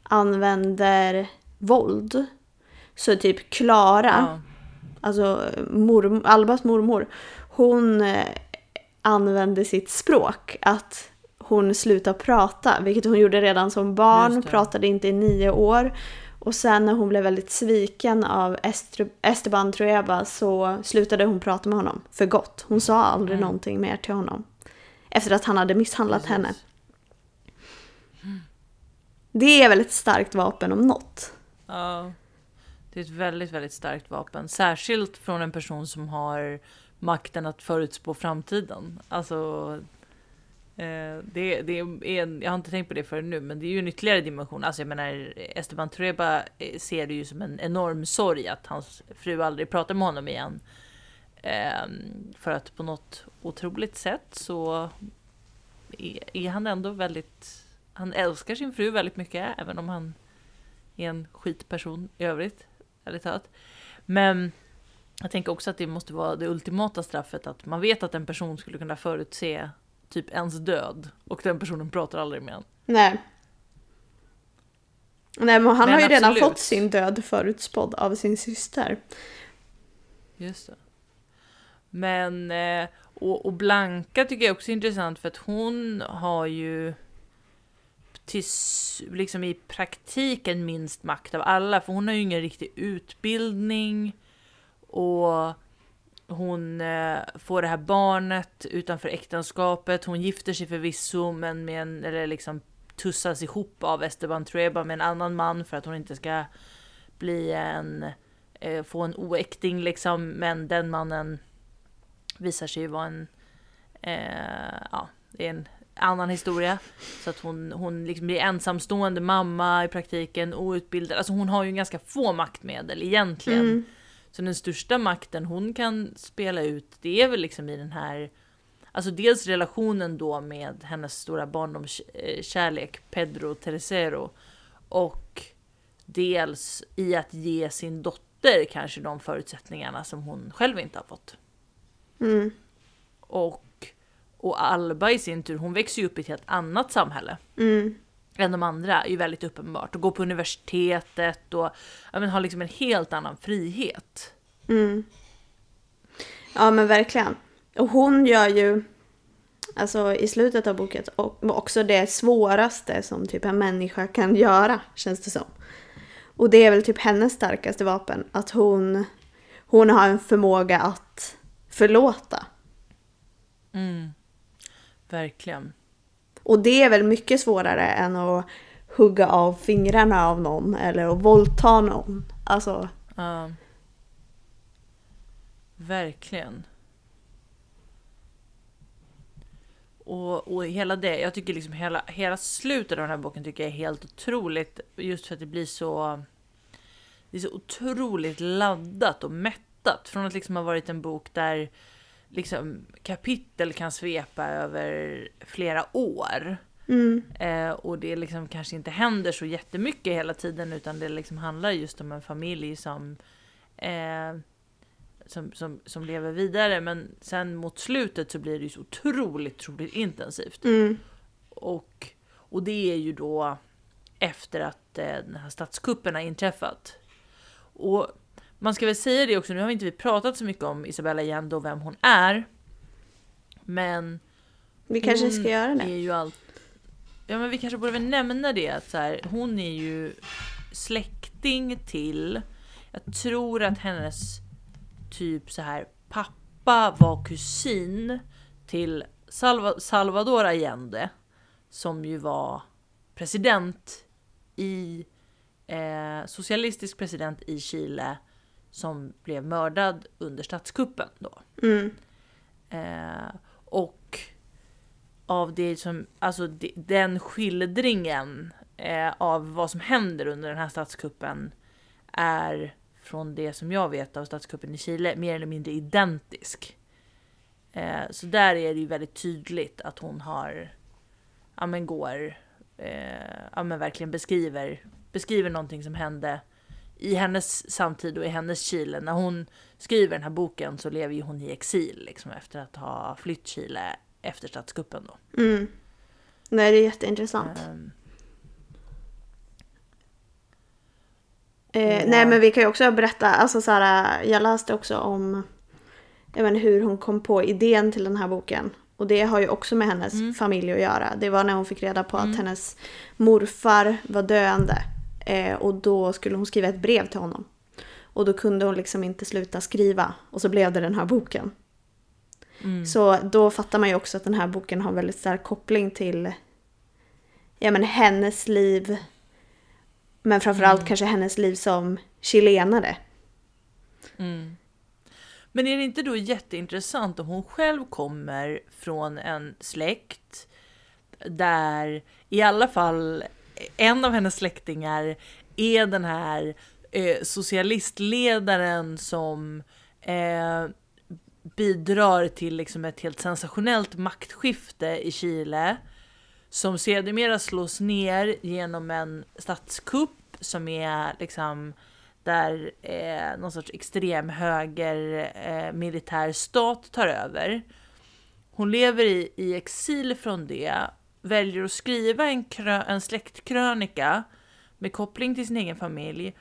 använder våld. Så typ Klara, Ja. alltså mor, Albas mormor, hon eh, använde sitt språk. Att hon slutade prata, vilket hon gjorde redan som barn, pratade inte i nio år. Och sen när hon blev väldigt sviken av Esteban Trueba så slutade hon prata med honom för gott. Hon sa aldrig Mm. någonting mer till honom. Efter att han hade misshandlat Precis. henne. Det är väl ett starkt vapen om något. Ja. Det är ett väldigt, väldigt starkt vapen. Särskilt från en person som har makten att förutspå framtiden. Alltså, eh, det, det är jag har inte tänkt på det förrän nu, men det är ju en ytterligare dimension. Alltså jag menar, Esteban Trueba eh, ser det ju som en enorm sorg att hans fru aldrig pratar med honom igen. Eh, för att på något otroligt sätt så är, han ändå väldigt, han älskar sin fru väldigt mycket, även om han är en skitperson i övrigt, ärligt talat. Men jag tänker också att det måste vara det ultimata straffet, att man vet att en person skulle kunna förutse typ ens död och den personen pratar aldrig med en. Nej. Nej, men han Men har ju redan absolut. fått sin död förutspådd av sin syster. Just det. Men, eh, och, och Blanka tycker jag också är intressant för att hon har ju tills, liksom i praktiken minst makt av alla, för hon har ju ingen riktig utbildning. Och hon eh, får det här barnet utanför äktenskapet, hon gifter sig förvisso men med en, eller liksom tussas ihop av Esteban Trueba med en annan man för att hon inte ska bli en, eh, få en oäkting liksom, men den mannen visar sig ju vara en, eh, ja, det är en annan historia. Så att hon, hon liksom blir ensamstående mamma i praktiken, outbildad. Alltså hon har ju ganska få maktmedel egentligen. Mm. Så den största makten hon kan spela ut, det är väl liksom i den här Alltså dels relationen då med hennes stora barndomskärlek Pedro Tercero och dels i att ge sin dotter kanske de förutsättningarna som hon själv inte har fått. Mm. Och, och Alba i sin tur, hon växer ju upp i ett helt annat samhälle. Mm. än de andra är ju väldigt uppenbart. Och gå på universitetet och ja, men, ha liksom en helt annan frihet. Mm. Ja men verkligen. Och hon gör ju, alltså i slutet av boken, också det svåraste som typ en människa kan göra, känns det som. Och det är väl typ hennes starkaste vapen, att hon, hon har en förmåga att förlåta. Mm. Verkligen. Och det är väl mycket svårare än att hugga av fingrarna av någon eller att våldta någon. Alltså, Ja. Verkligen. Och, och hela det, jag tycker liksom hela, hela slutet av den här boken tycker jag är helt otroligt. Just för att det blir så... Det är så otroligt laddat och mättat. Från att liksom ha varit en bok där liksom kapitel kan svepa över flera år. mm, Eh, och det liksom kanske inte händer så jättemycket hela tiden utan det liksom handlar just om en familj som, eh, som, som, som lever vidare. Men sen mot slutet så blir det ju så otroligt, otroligt intensivt. mm, Och, och det är ju då efter att eh, den här statskuppen har inträffat. Och man ska väl säga det också, nu har vi inte vi pratat så mycket om Isabella Allende och vem hon är. Men vi kanske ska göra det. är ju allt... Ja men vi kanske borde väl nämna det att så här, hon är ju släkting till, jag tror att hennes typ så här pappa var kusin till Salva, Salvador Allende som ju var president i eh, socialistisk president i Chile som blev mördad under statskuppen då. Mm, Eh, och av det som, alltså de, den skildringen eh, av vad som händer under den här statskuppen är från det som jag vet av statskuppen i Chile mer eller mindre identisk. Eh, så där är det ju väldigt tydligt att hon har, ja men går, eh, ja men verkligen beskriver, beskriver någonting som hände i hennes samtid och i hennes Chile. När hon skriver den här boken så lever ju hon i exil liksom efter att ha flytt Chile efter statskuppen då. mm. Nej, det är jätteintressant. Ehm, Eh, Ja. Nej men vi kan ju också berätta, alltså så här, jag läste också om jag menar, hur hon kom på idén till den här boken. Och det har ju också med hennes Mm. familj att göra. Det var när hon fick reda på att hennes morfar var döende. Eh, och då skulle hon skriva ett brev till honom. Och då kunde hon liksom inte sluta skriva. Och så blev det den här boken. mm, Så då fattar man ju också att den här boken har väldigt stark koppling till ja, men hennes liv. Men framförallt kanske hennes liv som chilenare. mm. Men är det inte då jätteintressant om hon själv kommer från en släkt där i alla fall en av hennes släktingar är den här eh, socialistledaren som eh, bidrar till liksom ett helt sensationellt maktskifte i Chile som sedermera slås ner genom en statskupp som är liksom där eh, någon sorts extremhöger eh, militär stat tar över. Hon lever i, i exil från det, väljer att skriva en, krö, en släktkrönika med koppling till sin egen familj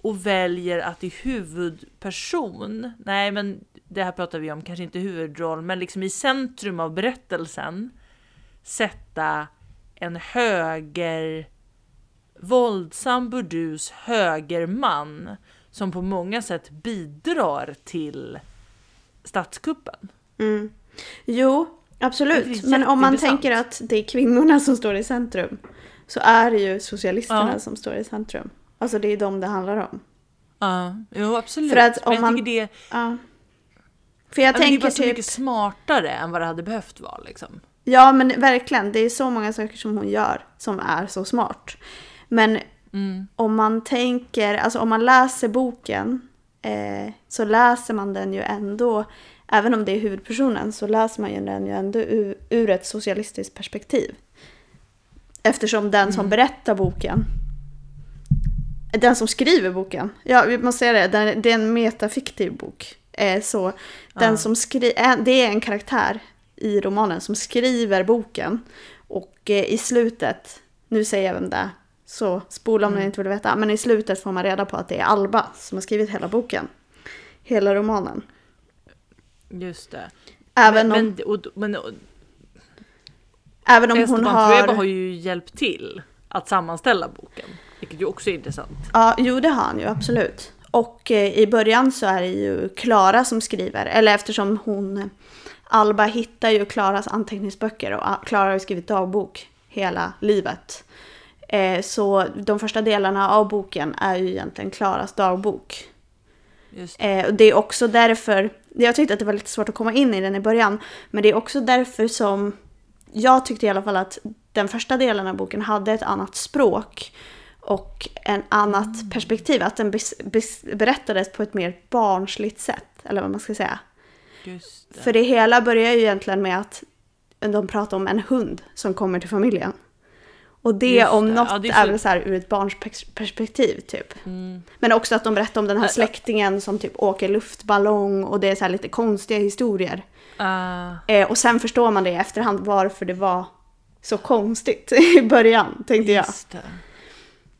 och väljer att i huvudperson, nej men det här pratar vi om, kanske inte huvudroll, men liksom i centrum av berättelsen sätta en höger våldsam burdus högerman som på många sätt bidrar till statskuppen. Mm. Jo, absolut. Men om man tänker att det är kvinnorna som står i centrum. Så är det ju socialisterna Ja. som står i centrum. Alltså det är de det handlar om. Ja, jo absolut. För att om Men jag man- det, Ja. För jag ja, men det är tänker bara så typ... mycket smartare än vad det hade behövt vara liksom. Ja men verkligen, det är så många saker som hon gör som är så smart. Men Mm. om man tänker, alltså om man läser boken eh, så läser man den ju ändå, även om det är huvudpersonen, så läser man ju den ju ändå ur, ur ett socialistiskt perspektiv. Eftersom den som berättar boken, den som skriver boken, ja vi måste säga det, den, det är en metafiktiv bok. Eh, så den Ja. som skriver, det är en karaktär i romanen som skriver boken och eh, i slutet nu säger jag vem det är, så spola om Mm. ni inte vill veta. Men i slutet får man reda på att det är Alba som har skrivit hela boken. Hela romanen. Just det. Även men, om, men, och, men och, även om hon har... Trueba har ju hjälpt till att sammanställa boken. Vilket ju också är intressant. Ja, jo det har han ju absolut. Och eh, i början så är det ju Klara som skriver, eller eftersom hon, Alba hittar ju Klaras anteckningsböcker och A- Klara har ju skrivit dagbok hela livet. Eh, så de första delarna av boken är ju egentligen Klaras dagbok. Det. Eh, och det är också därför, jag tyckte att det var lite svårt att komma in i den i början, men det är också därför som jag tyckte i alla fall att den första delen av boken hade ett annat språk och en annat perspektiv, att den berättades på ett mer barnsligt sätt, eller vad man ska säga. Det. För det hela börjar ju egentligen med att de pratar om en hund som kommer till familjen. Och det Just om något Ja, det är är, så- väl så här ur ett barns pers- perspektiv typ. Mm. Men också att de berättar om den här släktingen som typ åker luftballong och det är så här lite konstiga historier. Ah, Eh, och sen förstår man det i efterhand varför det var så konstigt [laughs] i början, tänkte jag. just det.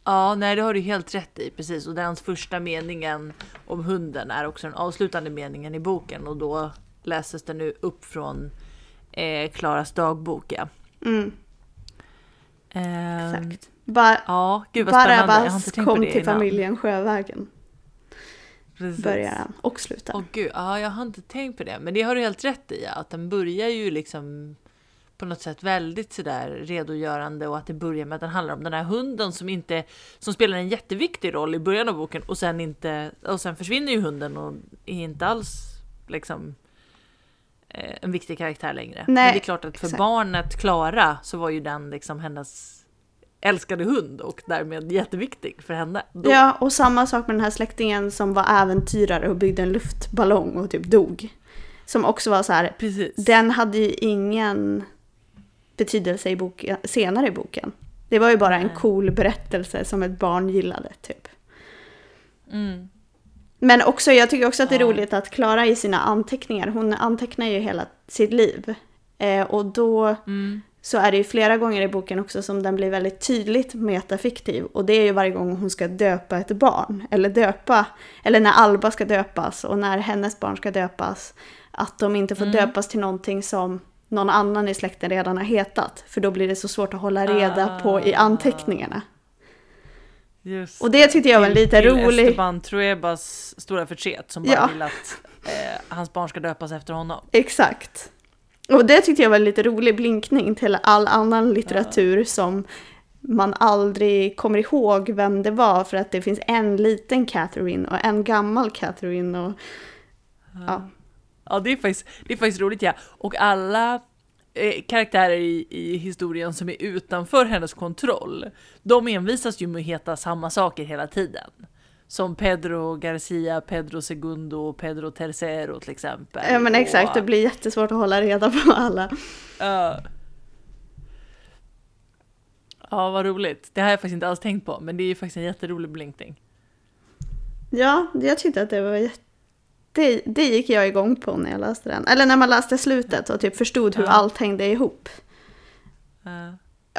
Ja, nej det har du helt rätt i, precis. Och den första meningen om hunden är också den avslutande meningen i boken och då läses den nu upp från eh, Klaras dagbok. Ja. Mm, exakt. Ba- Ja, gud vad Barabbas kom till innan. familjen Sjövägen, Precis. börjar han och slutar. Åh gud, ja, jag har inte tänkt på det. Men det har du helt rätt i, att den börjar ju liksom på något sätt väldigt sådär redogörande och att det börjar med att den handlar om den här hunden som inte som spelar en jätteviktig roll i början av boken och sen inte och sen försvinner ju hunden och är inte alls liksom en viktig karaktär längre. Men Nej, det är klart att för exakt. barnet Klara så var ju den liksom hennes älskade hund och därmed jätteviktig för henne. Då. Ja, och samma sak med den här släktingen som var äventyrare och byggde en luftballong och typ dog. Som också var så här, Precis. den hade ju ingen betydelse i boken, senare i boken. Det var ju bara en cool berättelse som ett barn gillade, typ. Mm. Men också, jag tycker också att det är roligt att Klara i sina anteckningar, hon antecknar ju hela sitt liv. Eh, och då Mm. så är det ju flera gånger i boken också som den blir väldigt tydligt metafiktiv. Och det är ju varje gång hon ska döpa ett barn. Eller döpa, eller när Alba ska döpas och när hennes barn ska döpas. Att de inte får Mm. döpas till någonting som någon annan i släkten redan har hetat. För då blir det så svårt att hålla reda på i Ah. anteckningarna. Just Och det tyckte jag var en lite till rolig... Esteban Truebas stora förtret som bara Ja. vill att eh, hans barn ska döpas efter honom. Exakt. Och det tyckte jag var en lite rolig blinkning till all annan litteratur som man aldrig kommer ihåg vem det var för att det finns en liten Catherine och en gammal Catherine och ja. Ja, det är faktiskt, det är faktiskt roligt ja. Och alla eh, karaktärer i, i historien som är utanför hennes kontroll, de envisas ju med att heta samma saker hela tiden. Som Pedro Garcia, Pedro Segundo och Pedro Tercero till exempel. Ja men exakt, det Och, blir jättesvårt att hålla reda på alla. ja. Ja, vad roligt. Det har jag faktiskt inte alls tänkt på, men det är ju faktiskt en jätterolig blinkning. Ja, jag tyckte att det var jätte... Det, det gick jag igång på när jag läste den. Eller när man läste slutet och typ förstod hur Ja. allt hängde ihop. Ja.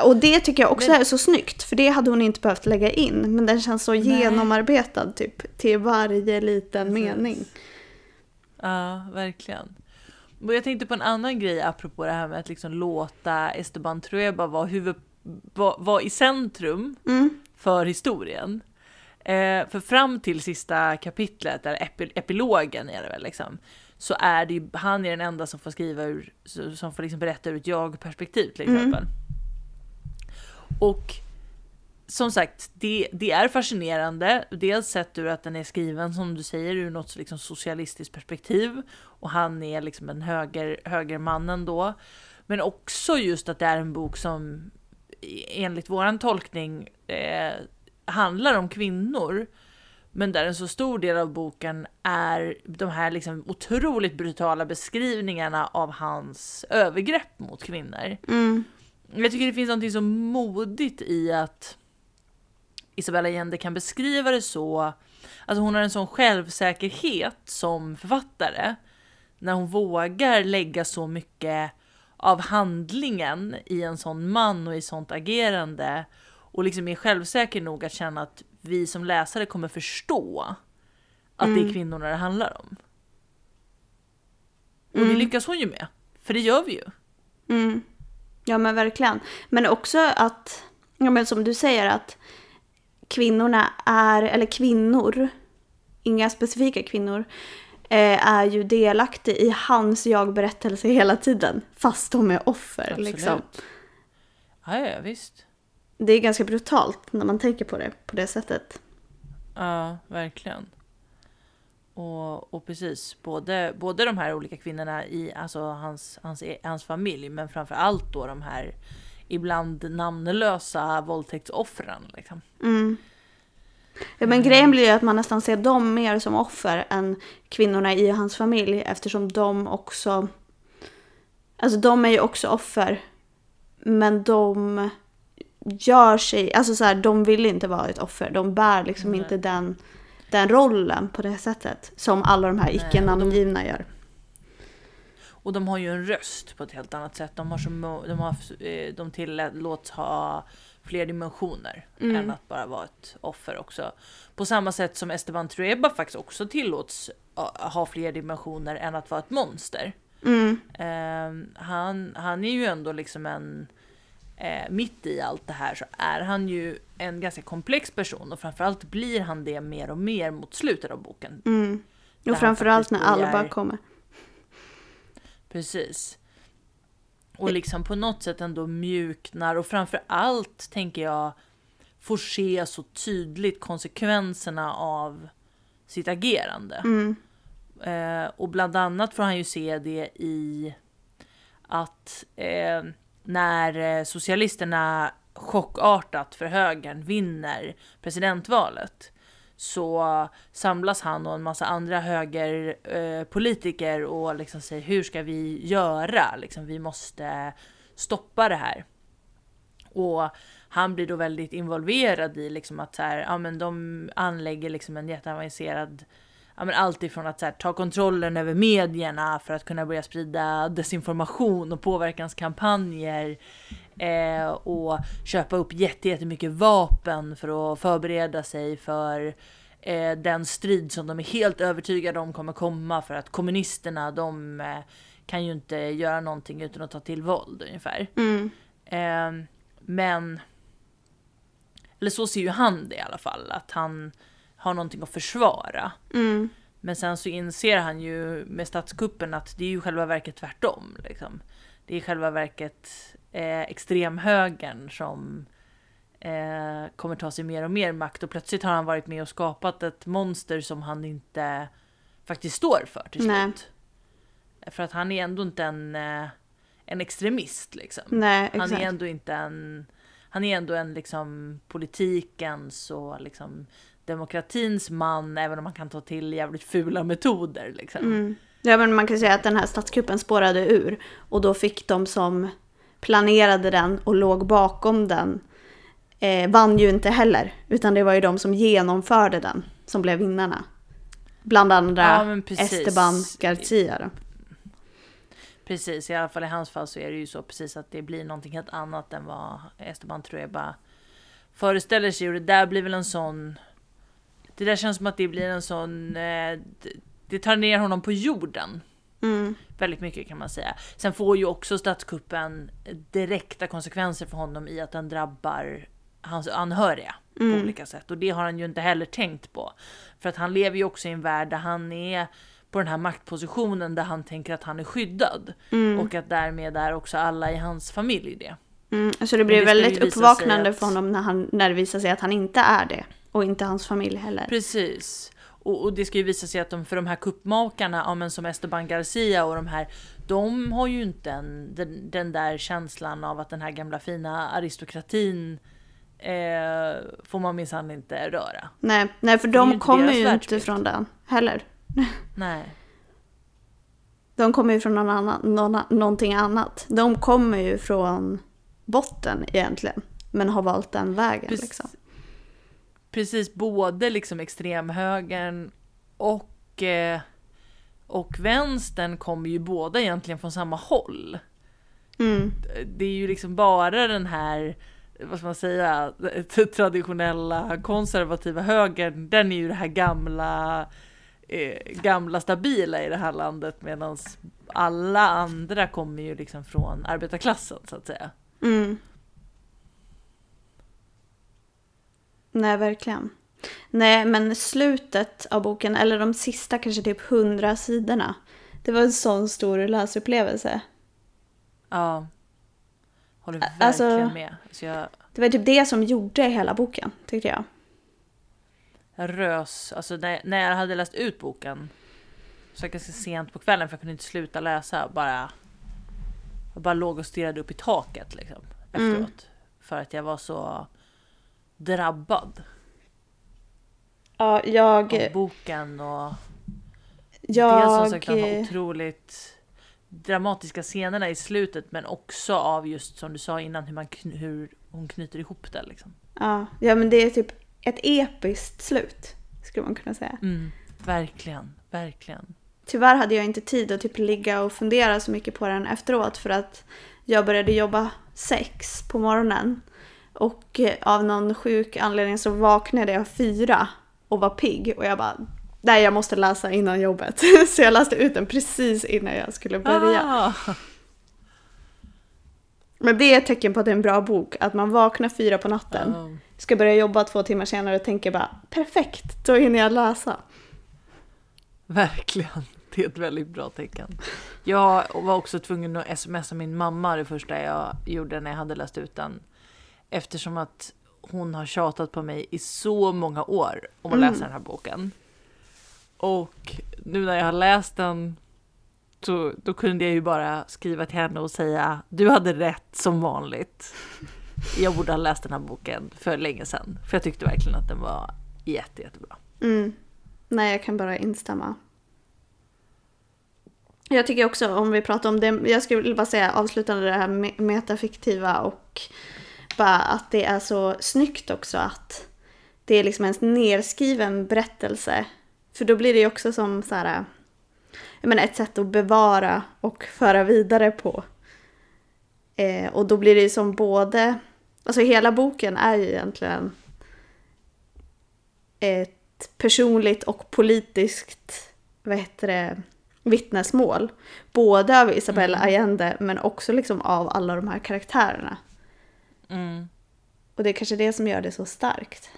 Och det tycker jag också Men- är så snyggt, för det hade hon inte behövt lägga in. Men den känns så Nej. genomarbetad typ, till varje liten Precis. mening. Ja, verkligen. Och jag tänkte på en annan grej apropå det här med att liksom låta Esteban Trueba vara, huvud, vara, vara i centrum Mm. för historien. Eh, för fram till sista kapitlet, där epi, epilogen är det väl liksom, så är det ju, han är den enda som får skriva ur, som får liksom berätta ur ett jag-perspektiv till Mm. exempel. Och som sagt, det, det är fascinerande. Dels sett ur att den är skriven, som du säger, ur något liksom socialistiskt perspektiv. Och han är liksom en höger, högermannen då. Men också just att det är en bok som enligt våran tolkning eh, handlar om kvinnor. Men där en så stor del av boken är de här liksom otroligt brutala beskrivningarna av hans övergrepp mot kvinnor. Mm. Jag tycker det finns något så modigt i att Isabella Allende kan beskriva det så. Alltså hon har en sån självsäkerhet som författare. När hon vågar lägga så mycket av handlingen i en sån man och i sånt agerande och liksom är självsäker nog att känna att vi som läsare kommer förstå att det är kvinnorna det handlar om. Och det lyckas hon ju med, för det gör vi ju. Mm. Ja men verkligen. Men också att, ja men som du säger att kvinnorna är, eller kvinnor, inga specifika kvinnor, eh, är ju delaktiga i hans jag-berättelse hela tiden. Fast de är offer Absolut. liksom. Ja, ja, visst. Det är ganska brutalt när man tänker på det på det sättet. Ja, verkligen. Och, och precis, både, både de här olika kvinnorna i alltså hans, hans, hans familj, men framför allt då de här ibland namnlösa våldtäktsoffren. Liksom. Mm. Ja, men grejen blir ju att man nästan ser dem mer som offer än kvinnorna i hans familj eftersom de också... Alltså de är ju också offer. Men de gör sig... Alltså så här, de vill inte vara ett offer. De bär liksom Nej. inte den, den rollen på det sättet som alla de här Nej, icke-namngivna gör. Och de har ju en röst på ett helt annat sätt. De, har så, mo- de, har, eh, de tillåts ha fler dimensioner Mm. än att bara vara ett offer också. På samma sätt som Esteban Trueba faktiskt också tillåts eh, ha fler dimensioner än att vara ett monster. Mm. Eh, han, han är ju ändå liksom en... Eh, mitt i allt det här så är han ju en ganska komplex person och framförallt blir han det mer och mer mot slutet av boken. Mm. Och framförallt när Alba är- kommer. Precis. Och liksom på något sätt ändå mjuknar och framför allt tänker jag får se så tydligt konsekvenserna av sitt agerande. Mm. Eh, och bland annat får han ju se det i att eh, när eh, socialisterna chockartat för högern vinner presidentvalet så samlas han och en massa andra högerpolitiker eh, och liksom säger hur ska vi göra? Liksom, vi måste stoppa det här. Och han blir då väldigt involverad i liksom att så här, ja, men de anlägger liksom en jätteavancerad ja, men allt ifrån att här, ta kontrollen över medierna för att kunna börja sprida desinformation och påverkanskampanjer eh, och köpa upp jätte- jättemycket vapen för att förbereda sig för eh, den strid som de är helt övertygade om kommer komma för att kommunisterna de eh, kan ju inte göra någonting utan att ta till våld ungefär. Mm. Eh, men... Eller så ser ju han det i alla fall, att han har någonting att försvara. Mm. Men sen så inser han ju med statskuppen att det är ju själva verket tvärtom. Liksom. Det är i själva verket eh, extremhögern som eh, kommer ta sig mer och mer makt och plötsligt har han varit med och skapat ett monster som han inte faktiskt står för till Nej. slut. För att han är ändå inte en, eh, en extremist liksom. Nej, Han är ändå inte en... Han är ändå en liksom politikens och liksom demokratins man, även om man kan ta till jävligt fula metoder. Liksom. Mm. Ja men man kan säga att den här statskuppen spårade ur och då fick de som planerade den och låg bakom den eh, vann ju inte heller. Utan det var ju de som genomförde den som blev vinnarna. Bland andra Ja. Esteban Garcia. Då. Precis, i alla fall i hans fall så är det ju så precis att det blir någonting helt annat än vad Esteban Trueba föreställer sig. Och det där blir väl en sån... Det där känns som att det blir en sån... Eh, det, tar ner honom på jorden. Mm. Väldigt mycket kan man säga. Sen får ju också statskuppen direkta konsekvenser för honom i att den drabbar hans anhöriga på Mm. olika sätt. Och det har han ju inte heller tänkt på. För att han lever ju också i en värld där han är på den här maktpositionen där han tänker att han är skyddad. Mm. Och att därmed är också alla i hans familj det. Mm. Så det blir det väldigt uppvaknande att- för honom när, han, när det visar sig att han inte är det. Och inte hans familj heller. Precis. Och, och det ska ju visa sig att de, för de här kuppmakarna, ja, men som Esteban Garcia och de här, de har ju inte en, den, den där känslan av att den här gamla fina aristokratin eh, får man minsann inte röra. Nej, nej för de kommer ju inte från den heller. [laughs] Nej. De kommer ju från någon annan, någon, någonting annat. De kommer ju från botten egentligen. Men har valt den vägen Precis. liksom. Precis, både liksom extremhögern och, eh, och vänstern kommer ju båda egentligen från samma håll. Mm. Det är ju liksom bara den här, vad ska man säga, [laughs] traditionella konservativa högern, den är ju det här gamla, eh, gamla stabila i det här landet medan alla andra kommer ju liksom från arbetarklassen så att säga. Mm. Nej, verkligen. Nej, men slutet av boken, eller de sista kanske typ hundra sidorna. Det var en sån stor läsupplevelse. Ja. Håller Ä- verkligen alltså- med. Så jag, Det var typ det som gjorde hela boken, tyckte jag. jag rös, alltså när, när jag hade läst ut boken så var ganska sent på kvällen för jag kunde inte sluta läsa. Bara, jag bara låg och stirrade upp i taket liksom efteråt. För att jag var så drabbad Ja, jag... av boken och jag dels som sagt de otroligt dramatiska scenerna i slutet men också av just som du sa innan hur, man hur hon knyter ihop det liksom. ja, ja, men det är typ ett episkt slut, skulle man kunna säga. Mm, verkligen, verkligen. Tyvärr hade jag inte tid att typ ligga och fundera så mycket på den efteråt för att jag började jobba sex på morgonen. Och eh, av någon sjuk anledning så vaknade jag fyra och var pigg och jag bara Nej, jag måste läsa innan jobbet. [laughs] Så jag läste ut den precis innan jag skulle börja. Ah, Men det är ett tecken på att det är en bra bok. Att man vaknar fyra på natten, Ja. ska börja jobba två timmar senare och tänker bara perfekt, då hinner jag läsa. Verkligen. [laughs] Det är ett väldigt bra tecken. Jag var också tvungen att smsa min mamma det första jag gjorde när jag hade läst ut den. Eftersom att hon har tjatat på mig i så många år om att Mm. läsa den här boken. Och nu när jag har läst den så då kunde jag ju bara skriva till henne och säga du hade rätt som vanligt. Jag borde ha läst den här boken för länge sedan. För jag tyckte verkligen att den var jätte, jättebra. Mm. Nej, jag kan bara instämma. Jag tycker också, om vi pratar om det, jag skulle bara säga avslutande det här me- metafiktiva och bara att det är så snyggt också att det är liksom en nerskriven berättelse. För då blir det ju också som så här, jag menar, ett sätt att bevara och föra vidare på. Eh, och då blir det ju som både, alltså hela boken är ju egentligen ett personligt och politiskt vad heter det, vittnesmål. Både av Isabella Allende men också liksom av alla de här karaktärerna. Mm. Och det är kanske det som gör det så starkt.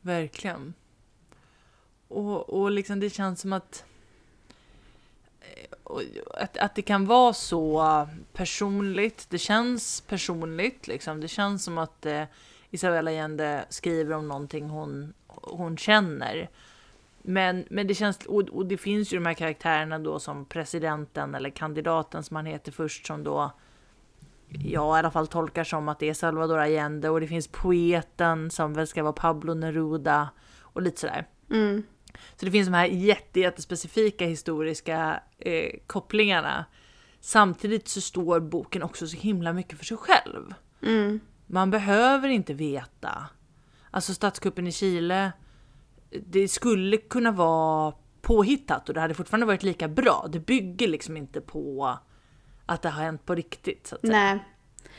Verkligen. Och, och liksom det känns som att, eh, att att det kan vara så personligt. Det känns personligt liksom. Det känns som att eh, Isabella Allende skriver om någonting hon, hon känner. Men, men det känns, och, och det finns ju de här karaktärerna då som presidenten eller kandidaten som han heter först som då jag i alla fall tolkar som att det är Salvador Allende och det finns poeten som väl ska vara Pablo Neruda och lite sådär. Mm. Så det finns de här jätte, jättespecifika historiska eh, kopplingarna. Samtidigt så står boken också så himla mycket för sig själv. Mm. Man behöver inte veta. Alltså statskuppen i Chile, det skulle kunna vara påhittat och det hade fortfarande varit lika bra. Det bygger liksom inte på att det har hänt på riktigt. Så att säga. Nej.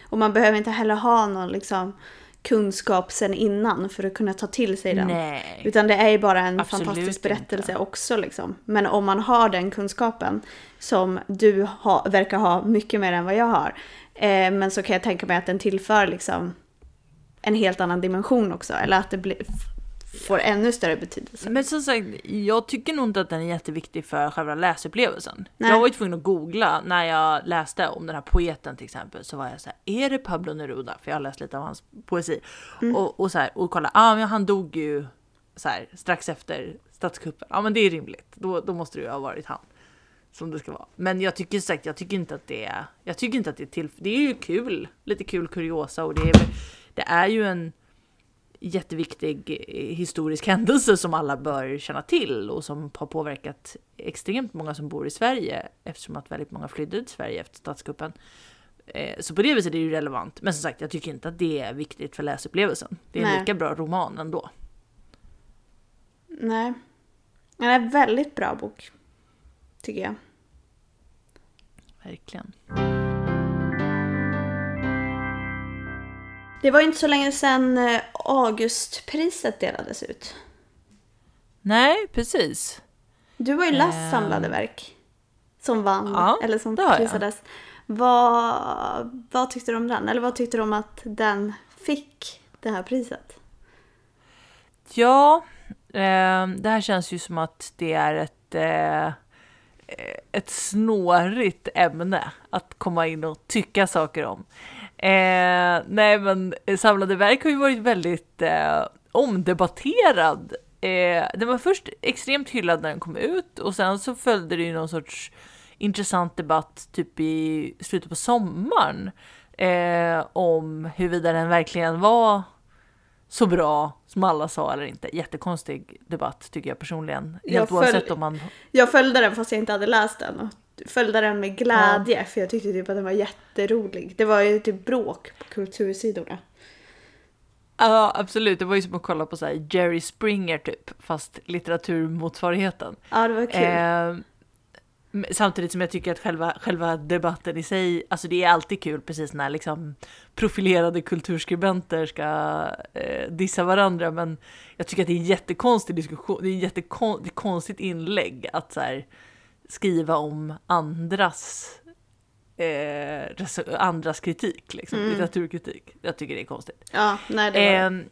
Och man behöver inte heller ha någon liksom kunskap sen innan för att kunna ta till sig den. Nej. Utan det är ju bara en Absolut fantastisk berättelse inte. också liksom. Men om man har den kunskapen som du ha, verkar ha mycket mer än vad jag har. Eh, men så kan jag tänka mig att den tillför liksom en helt annan dimension också. Eller att det blir, får ännu större betydelse. Men som sagt, jag tycker nog inte att den är jätteviktig för själva läsupplevelsen. Nej. Jag var ju tvungen att googla när jag läste om den här poeten till exempel. Så var jag så här, är det Pablo Neruda? För jag har läst lite av hans poesi. Och, och så här, och kolla, ah, men han dog ju så här, strax efter statskuppen. Ja men det är rimligt, då, då måste det ju ha varit han. Som det ska vara. Men jag tycker sagt, jag tycker inte att det är, jag tycker inte att det är till, det är ju kul, lite kul kuriosa och det är, det är ju en jätteviktig eh, historisk händelse som alla bör känna till och som har påverkat extremt många som bor i Sverige eftersom att väldigt många flydde till Sverige efter statskuppen. Eh, Så på det viset är det ju relevant. Men som sagt, jag tycker inte att det är viktigt för läsupplevelsen. Det är en Nej. lika bra roman ändå. Nej. Det är en väldigt bra bok. Tycker jag. verkligen. Det var ju inte så länge sedan eh, Augustpriset delades ut. Nej, precis. Du har ju läst Ehm. samlade verk som vann, Ja, eller som prisades. Vad, vad tyckte du om den? Eller vad tyckte du om att den fick det här priset? Ja, eh, det här känns ju som att det är ett, eh, ett snårigt ämne att komma in och tycka saker om. Eh, nej, men samlade verk har ju varit väldigt eh, omdebatterad. Eh, den var först extremt hyllad när den kom ut och sen så följde det ju någon sorts intressant debatt typ i slutet på sommaren eh, om huruvida den verkligen var så bra som alla sa eller inte. Jättekonstig debatt tycker jag personligen. Jag Helt följ- oavsett om man... Jag följde den fast jag inte hade läst den. Följde den med glädje för jag tyckte typ att den var jätterolig. Det var ju typ bråk på kultursidorna. Ja absolut, det var ju som att kolla på så här Jerry Springer typ, fast litteraturmotsvarigheten. Ja, det var kul. Eh, samtidigt som jag tycker att själva, själva debatten i sig, alltså det är alltid kul precis när liksom profilerade kulturskribenter ska eh, dissa varandra, men jag tycker att det är en jättekonstig diskussion, det är ett jättekon, det är konstigt inlägg att så här, skriva om andras eh, andras kritik, liksom, Mm. litteraturkritik. Jag tycker det är konstigt. Ja, nej det var. Ehm,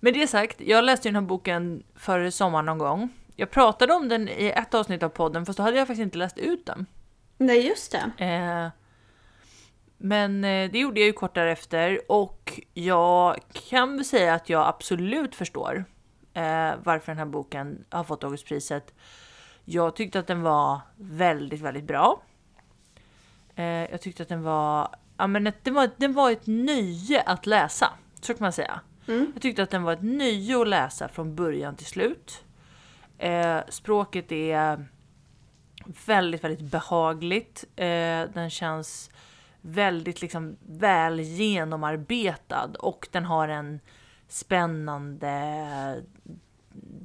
med det sagt, jag läste ju den här boken förra sommaren någon gång. Jag pratade om den i ett avsnitt av podden, fast då hade jag faktiskt inte läst ut den. Nej, just det. Eh, men eh, det gjorde jag ju kort därefter och jag kan väl säga att jag absolut förstår eh, varför den här boken har fått Augustpriset. Jag tyckte att den var väldigt, väldigt bra. Eh, jag tyckte att den var, ja men det var, den var ett nöje att läsa, så kan man säga. Mm. Jag tyckte att den var ett nöje att läsa från början till slut. Eh, språket är väldigt, väldigt behagligt. Eh, den känns väldigt liksom väl genomarbetad och den har en spännande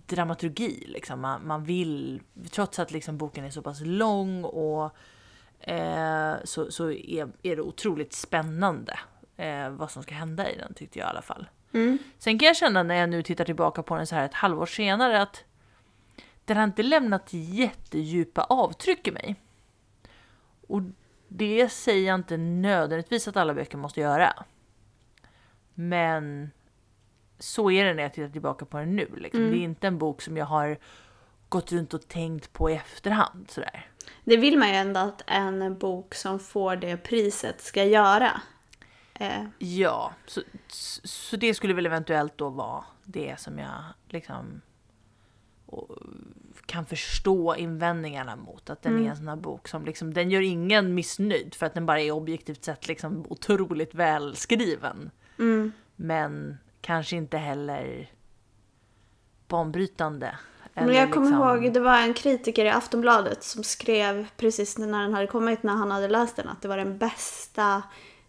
dramaturgi. Liksom. Man, man vill, trots att liksom boken är så pass lång och eh, så, så är, är det otroligt spännande eh, vad som ska hända i den tyckte jag i alla fall. Mm. Sen kan jag känna när jag nu tittar tillbaka på den så här ett halvår senare att den har inte lämnat jättedjupa avtryck i mig. Och det säger jag inte nödvändigtvis att alla böcker måste göra. Men så är det när jag tittar tillbaka på den nu. Liksom. Mm. Det är inte en bok som jag har gått runt och tänkt på i efterhand. Sådär. Det vill man ju ändå att en bok som får det priset ska göra. Eh, Ja, så, så det skulle väl eventuellt då vara det som jag liksom kan förstå invändningarna mot. Att den Mm. är en sån här bok som liksom, den gör ingen missnöjd för att den bara är objektivt sett liksom otroligt välskriven. mm. Men kanske inte heller banbrytande. Men jag kommer liksom- ihåg, det var en kritiker i Aftonbladet som skrev precis när den hade kommit, när han hade läst den, att det var den bästa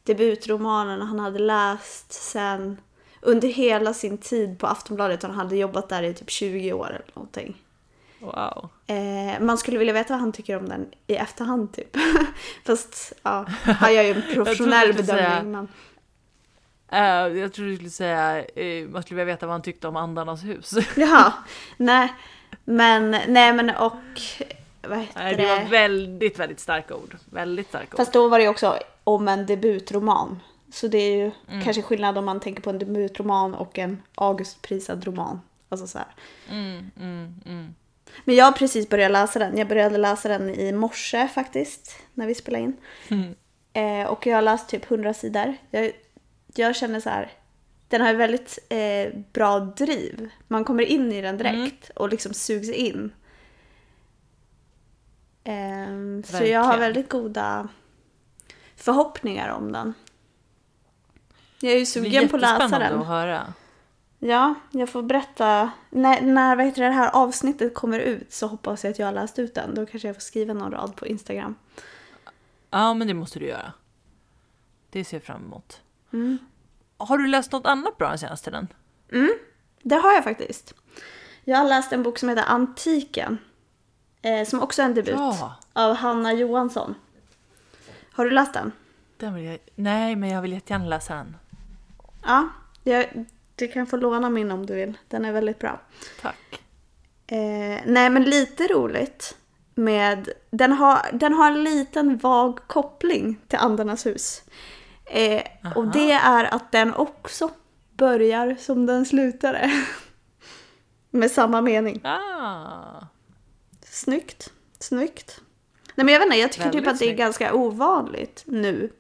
debutromanen han hade läst sen under hela sin tid på Aftonbladet. och Han hade jobbat där i typ 20 år eller någonting. Wow. Eh, man skulle vilja veta vad han tycker om den i efterhand typ. [laughs] Fast ja, han gör ju en [laughs] professionell skulle säga- bedömning. Men... Eh, jag tror du skulle säga, uh, man skulle vilja veta vad han tyckte om Andarnas hus. [laughs] Jaha, nej. Men, nej men och... Vad heter Nej, det var väldigt, väldigt starka ord. Väldigt starka. Fast då var det också om en debutroman. Så det är ju Mm. kanske skillnad om man tänker på en debutroman och en Augustprisad roman. Alltså så. Mm, mm, mm. Men jag har precis börjat läsa den. Jag började läsa den i morse faktiskt, när vi spelade in. [laughs] Eh, och jag har läst typ 100 sidor. Jag, jag känner så här, den har ju väldigt eh, bra driv. Man kommer in i den direkt och liksom sugs in. Ehm, så jag har väldigt goda förhoppningar om den. Jag är ju Det blir sugen på att läsa jättespännande den. att höra. Ja, jag får berätta. När, när vad heter det, det här avsnittet kommer ut så hoppas jag att jag har läst ut den. Då kanske jag får skriva någon rad på Instagram. Ja, men det måste du göra. Det ser jag fram emot. Mm. Har du läst något annat bra den senaste tiden? Det har jag faktiskt. Jag har läst en bok som heter Antiken. Eh, som också är en debut. Ja. Av Hanna Johansson. Har du läst den? Den jag, nej, men jag vill jättegärna läsa den. Ja, jag, du kan få låna min om du vill. Den är väldigt bra. Tack. Eh, nej, men lite roligt med... Den har, den har en liten vag koppling till Andarnas hus. Eh, och det är att den också börjar som den slutade. [laughs] med samma mening. Ah. Snyggt. Snyggt. Nej men jag vet inte, jag tycker typ Väldigt att det är snyggt. ganska ovanligt nu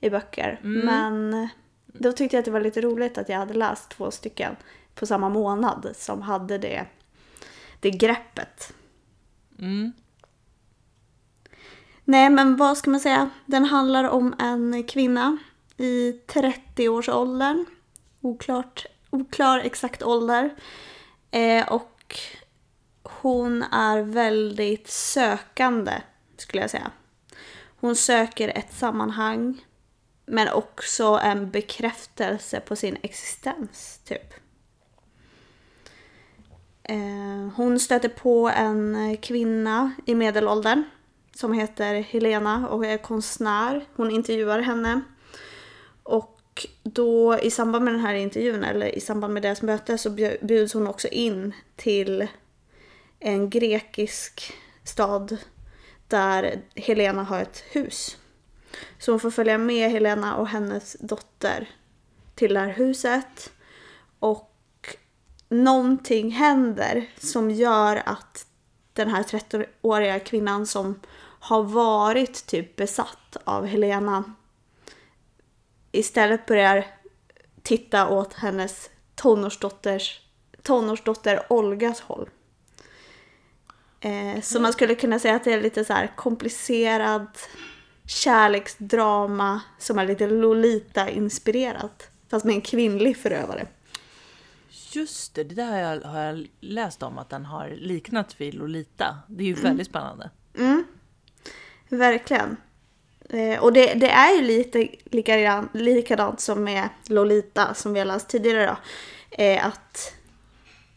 i böcker. Mm. Men då tyckte jag att det var lite roligt att jag hade läst två stycken på samma månad som hade det, det greppet. Mm. Nej men vad ska man säga? Den handlar om en kvinna i 30-årsåldern. Oklart, oklar exakt ålder. Eh, och hon är väldigt sökande skulle jag säga. Hon söker ett sammanhang men också en bekräftelse på sin existens typ. Eh, hon stöter på en kvinna i medelåldern som heter Helena och är konstnär. Hon intervjuar henne. Och då i samband med den här intervjun, eller i samband med deras möte, så bjuds hon också in till en grekisk stad där Helena har ett hus. Så hon får följa med Helena och hennes dotter till det här huset. Och någonting händer som gör att den här 30-åriga kvinnan som har varit typ besatt av Helena istället börjar titta åt hennes tonårsdotters, tonårsdotter Olgas håll. Eh, så man skulle kunna säga att det är lite så här komplicerad kärleksdrama som är lite Lolita-inspirerat. Fast med en kvinnlig förövare. Just det, det där har jag, läst om att den har liknat vid Lolita. Det är ju väldigt spännande. Mm. Verkligen. Eh, och det, det är ju lite likadant, likadant som med Lolita som vi har läst tidigare då. Eh, att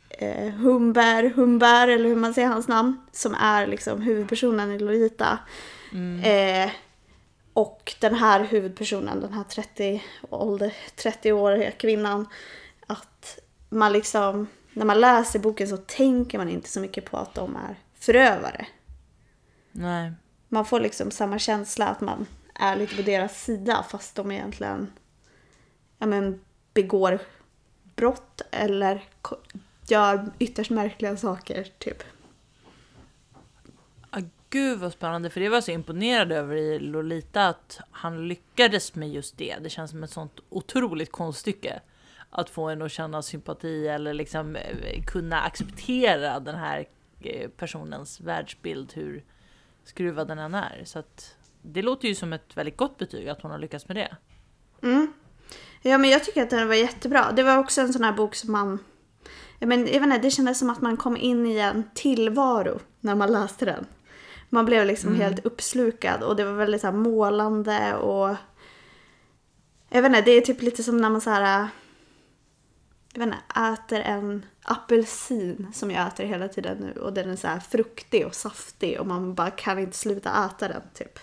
eh, Humber, Humber eller hur man säger hans namn, som är liksom huvudpersonen i Lolita. Eh, och den här huvudpersonen, den här 30 ålder, 30-åriga kvinnan. Att man liksom, när man läser boken så tänker man inte så mycket på att de är förövare. Nej. Man får liksom samma känsla att man är lite på deras sida fast de egentligen ja, men, begår brott eller gör ytterst märkliga saker typ. Ah, gud vad spännande, för det var jag så imponerad över i Lolita att han lyckades med just det. Det känns som ett sånt otroligt konststycke. Att få en att känna sympati eller liksom eh, kunna acceptera den här eh, personens världsbild, hur skruvad den än är. Så att det låter ju som ett väldigt gott betyg att hon har lyckats med det. Mm. Ja men jag tycker att den var jättebra. Det var också en sån här bok som man jag, men, jag vet inte, det kändes som att man kom in i en tillvaro när man läste den. Man blev liksom helt uppslukad och det var väldigt så målande och... Jag vet inte, det är typ lite som när man så här... Jag vet inte, äter en apelsin som jag äter hela tiden nu och den är så här fruktig och saftig och man bara kan inte sluta äta den typ.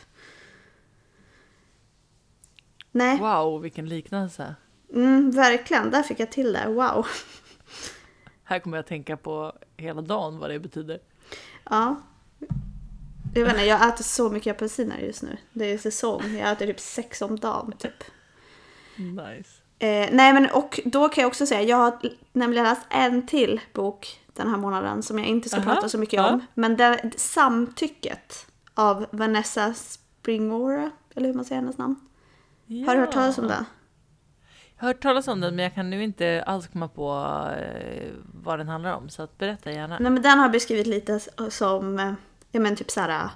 Nej. Wow, vilken liknelse. Mm, verkligen, där fick jag till det. Wow. Här kommer jag att tänka på hela dagen vad det betyder. Ja. Jag vet inte, jag äter så mycket apelsiner just nu. Det är säsong. Jag äter typ sex om dagen typ. Nice. Eh, nej men och då kan jag också säga, jag har nämligen läst en till bok den här månaden som jag inte ska Aha, prata så mycket ja. om. Men det, Samtycket av Vanessa Springora, eller hur man säger hennes namn. Har du hört talas om det? Jag har hört talas om den men jag kan nu inte alls komma på eh, vad den handlar om. Så att berätta gärna. Nej men den har beskrivit lite som, eh, ja men typ såhär,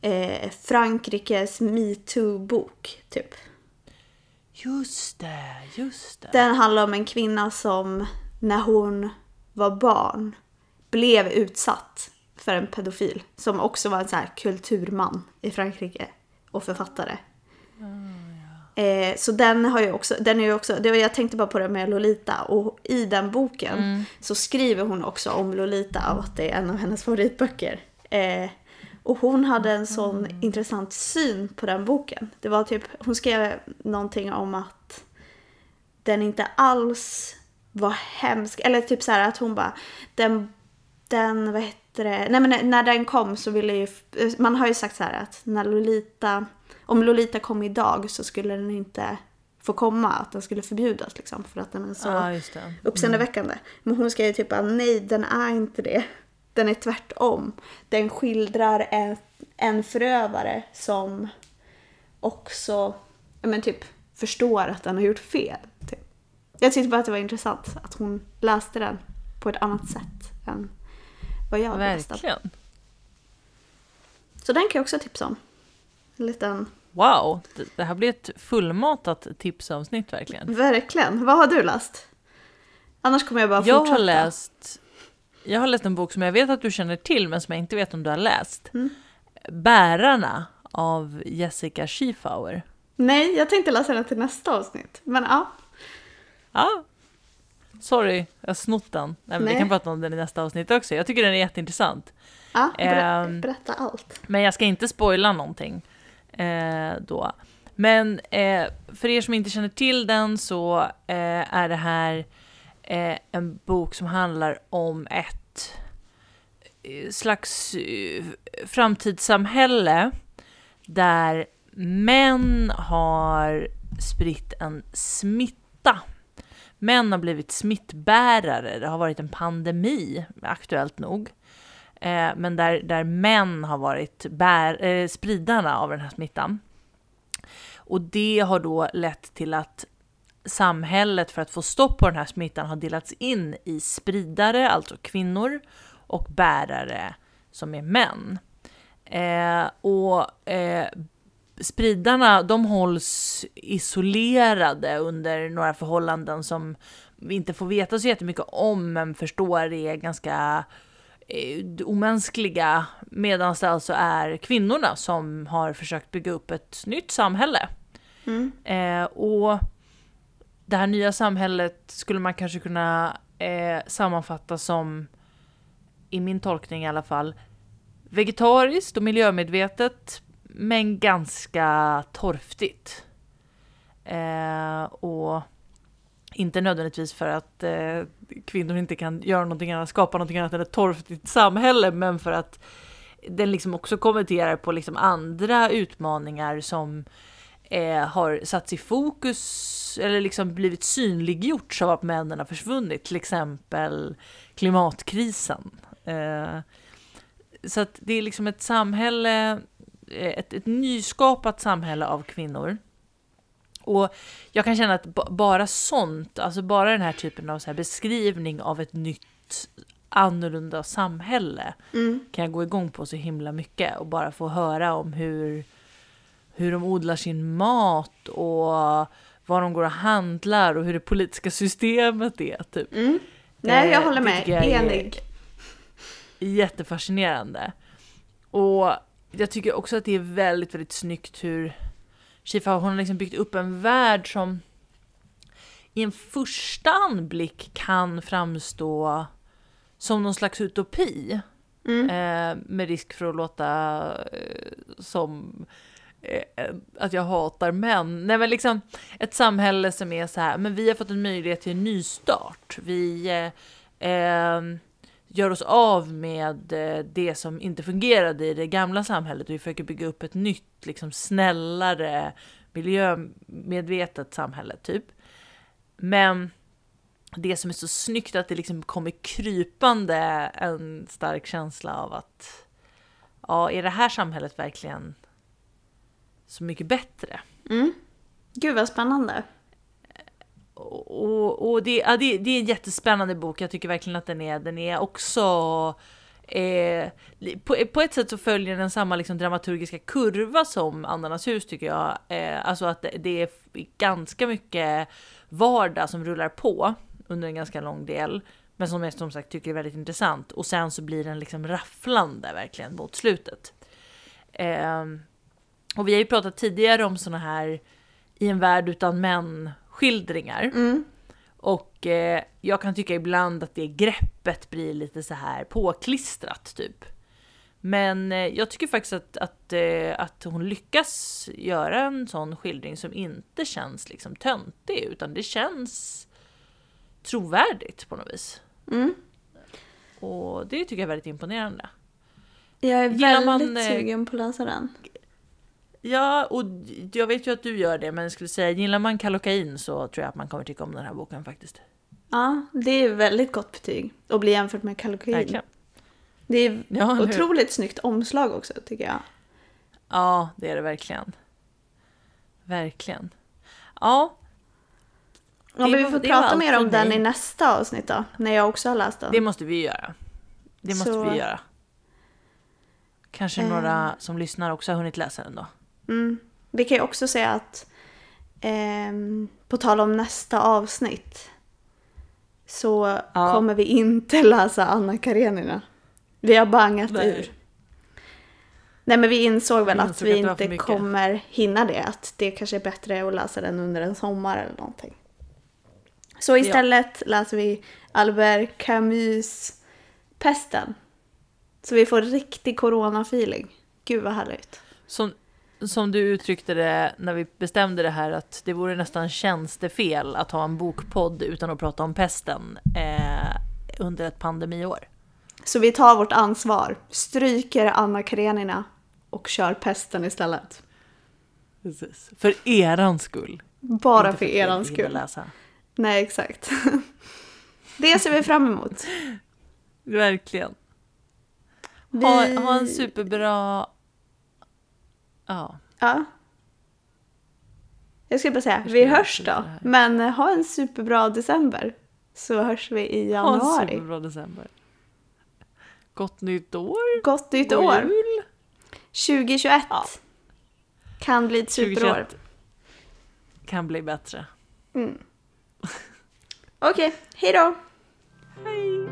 eh, Frankrikes metoo-bok typ. Just det, just det. Den handlar om en kvinna som när hon var barn blev utsatt för en pedofil. Som också var en så här kulturman i Frankrike och författare. Eh, så den har ju också, den är ju också, det var, jag tänkte bara på det med Lolita och i den boken Mm. så skriver hon också om Lolita och att det är en av hennes favoritböcker. Eh, Och hon hade en sån intressant syn på den boken. Det var typ, hon skrev någonting om att den inte alls var hemsk. Eller typ så här att hon bara, den, den vad heter det, nej men när den kom så ville ju, man har ju sagt så här att när Lolita, om Lolita kom idag så skulle den inte få komma, att den skulle förbjudas liksom för att den är så just det. uppseendeväckande. Men hon skrev typ att nej, den är inte det. Den är tvärtom. Den skildrar en, en förövare som också men typ förstår att den har gjort fel. Typ. Jag tyckte bara att det var intressant att hon läste den på ett annat sätt än vad jag läste. Verkligen. Så den kan jag också tipsa om. En liten... Wow, det- här blir ett fullmatat tipsavsnitt verkligen. Verkligen. Vad har du läst? Annars kommer jag bara Jag fortsätta. har läst jag har läst en bok som jag vet att du känner till men som jag inte vet om du har läst. Mm. Bärarna av Jessica Schiefauer. Nej, jag tänkte läsa den till nästa avsnitt. Men ja. Ja. Sorry, jag har snott den. Nej, men vi Nej. kan prata om den i nästa avsnitt också. Jag tycker den är jätteintressant. ja ber- Ehm. berätta allt. Men jag ska inte spoila någonting eh, då. Men eh, för er som inte känner till den så eh, är det här eh, en bok som handlar om ett eh, slags eh, framtidssamhälle där män har spritt en smitta. Män har blivit smittbärare. Det har varit en pandemi, aktuellt nog. Eh, men där, där män har varit bär, eh, spridarna av den här smittan. Och det har då lett till att samhället för att få stopp på den här smittan har delats in i spridare, alltså kvinnor, och bärare som är män. Eh, och eh, spridarna de hålls isolerade under några förhållanden som vi inte får veta så jättemycket om men förstår är ganska eh, omänskliga medan det alltså är kvinnorna som har försökt bygga upp ett nytt samhälle. Mm. Eh, och det här nya samhället skulle man kanske kunna eh, sammanfatta som, i min tolkning i alla fall, vegetariskt och miljömedvetet men ganska torftigt. Eh, och inte nödvändigtvis för att eh, kvinnor inte kan göra någonting annat, skapa någonting annat än ett torftigt samhälle, men för att den liksom också kommenterar på liksom andra utmaningar som eh, har satts i fokus eller liksom blivit synliggjorts av att männen har försvunnit, till exempel klimatkrisen. Eh, så att det är liksom ett samhälle, eh, ett, ett nyskapat samhälle av kvinnor. Och jag kan känna att ba- bara sånt, alltså bara den här typen av så här beskrivning av ett nytt annorlunda samhälle Mm. kan jag gå igång på så himla mycket och bara få höra om hur, hur de odlar sin mat och var de går och handlar och hur det politiska systemet är. Typ. Mm. Nej, jag Eh, håller med. jag Enig. Jättefascinerande. Och jag tycker också att det är väldigt, väldigt snyggt hur Shifa hon har liksom byggt upp en värld som i en första anblick kan framstå som någon slags utopi. Mm. Eh, med risk för att låta eh, som Eh, att jag hatar män. Nej men liksom ett samhälle som är så här, men vi har fått en möjlighet till en nystart. Vi eh, ehm, gör oss av med eh, det som inte fungerade i det gamla samhället och vi försöker bygga upp ett nytt, liksom snällare, miljömedvetet samhälle typ. Men det som är så snyggt är att det liksom kommer krypande en stark känsla av att ja, är det här samhället verkligen så mycket bättre? Mm. Gud vad spännande. Och, och, och det, ja, det, det är en jättespännande bok, jag tycker verkligen att den är, den är också Eh, på, på ett sätt så följer den samma liksom, dramaturgiska kurva som Andarnas hus tycker jag. Eh, alltså att det, det är ganska mycket vardag som rullar på under en ganska lång del. Men som jag som sagt tycker är väldigt intressant. Och sen så blir den liksom rafflande verkligen mot slutet. Eh, och vi har ju pratat tidigare om såna här i en värld utan män skildringar. Mm. Och eh, jag kan tycka ibland att det greppet blir lite så här påklistrat typ. Men eh, jag tycker faktiskt att, att, eh, att hon lyckas göra en sån skildring som inte känns liksom töntig utan det känns trovärdigt på något vis. Mm. Och det tycker jag är väldigt imponerande. Jag är Gillar väldigt man, eh, sugen på att läsa den. Ja, och jag vet ju att du gör det, men jag skulle säga gillar man Kallocain så tror jag att man kommer tycka om den här boken faktiskt. Ja, det är väldigt gott betyg att bli jämfört med Kallocain. Verkligen. Det är Ja, hur? otroligt snyggt omslag också tycker jag. Ja, det är det verkligen. Verkligen. Ja, Ja, men vi får var prata mer om den i nästa avsnitt då, när jag också har läst den. det måste vi göra. Det måste Så- vi göra. Kanske Eh. några som lyssnar också har hunnit läsa den då. Mm. Vi kan ju också säga att ehm, på tal om nästa avsnitt så Ja. kommer vi inte [laughs] läsa Anna Karenina. Vi har bangat Nej. ur. Nej men vi insåg väl att vi att inte kommer hinna det. Att det kanske är bättre att läsa den under en sommar eller någonting. Så istället läser vi Albert Camus Pesten. Så vi får riktig corona-feeling. Gud vad härligt. Som, som du uttryckte det när vi bestämde det här att det vore nästan tjänstefel att ha en bokpodd utan att prata om pesten eh, under ett pandemiår. Så vi tar vårt ansvar, stryker Anna Karenina och kör pesten istället. Precis. För eran skull. Bara Inte för vi eran skull. Läsa. Nej, exakt. [laughs] Det ser vi fram emot. Verkligen. Vi... Ha, ha en superbra... Ja. Ja. Jag skulle bara säga, vi hörs då. Men eh, ha en superbra december. Så hörs vi i Ha en januari. superbra december. Gott nytt år. Gott nytt God år! jul. 2021 Ja. kan bli ett superår. 2021 Kan bli bättre. Mm. Okej, hej då! Hej!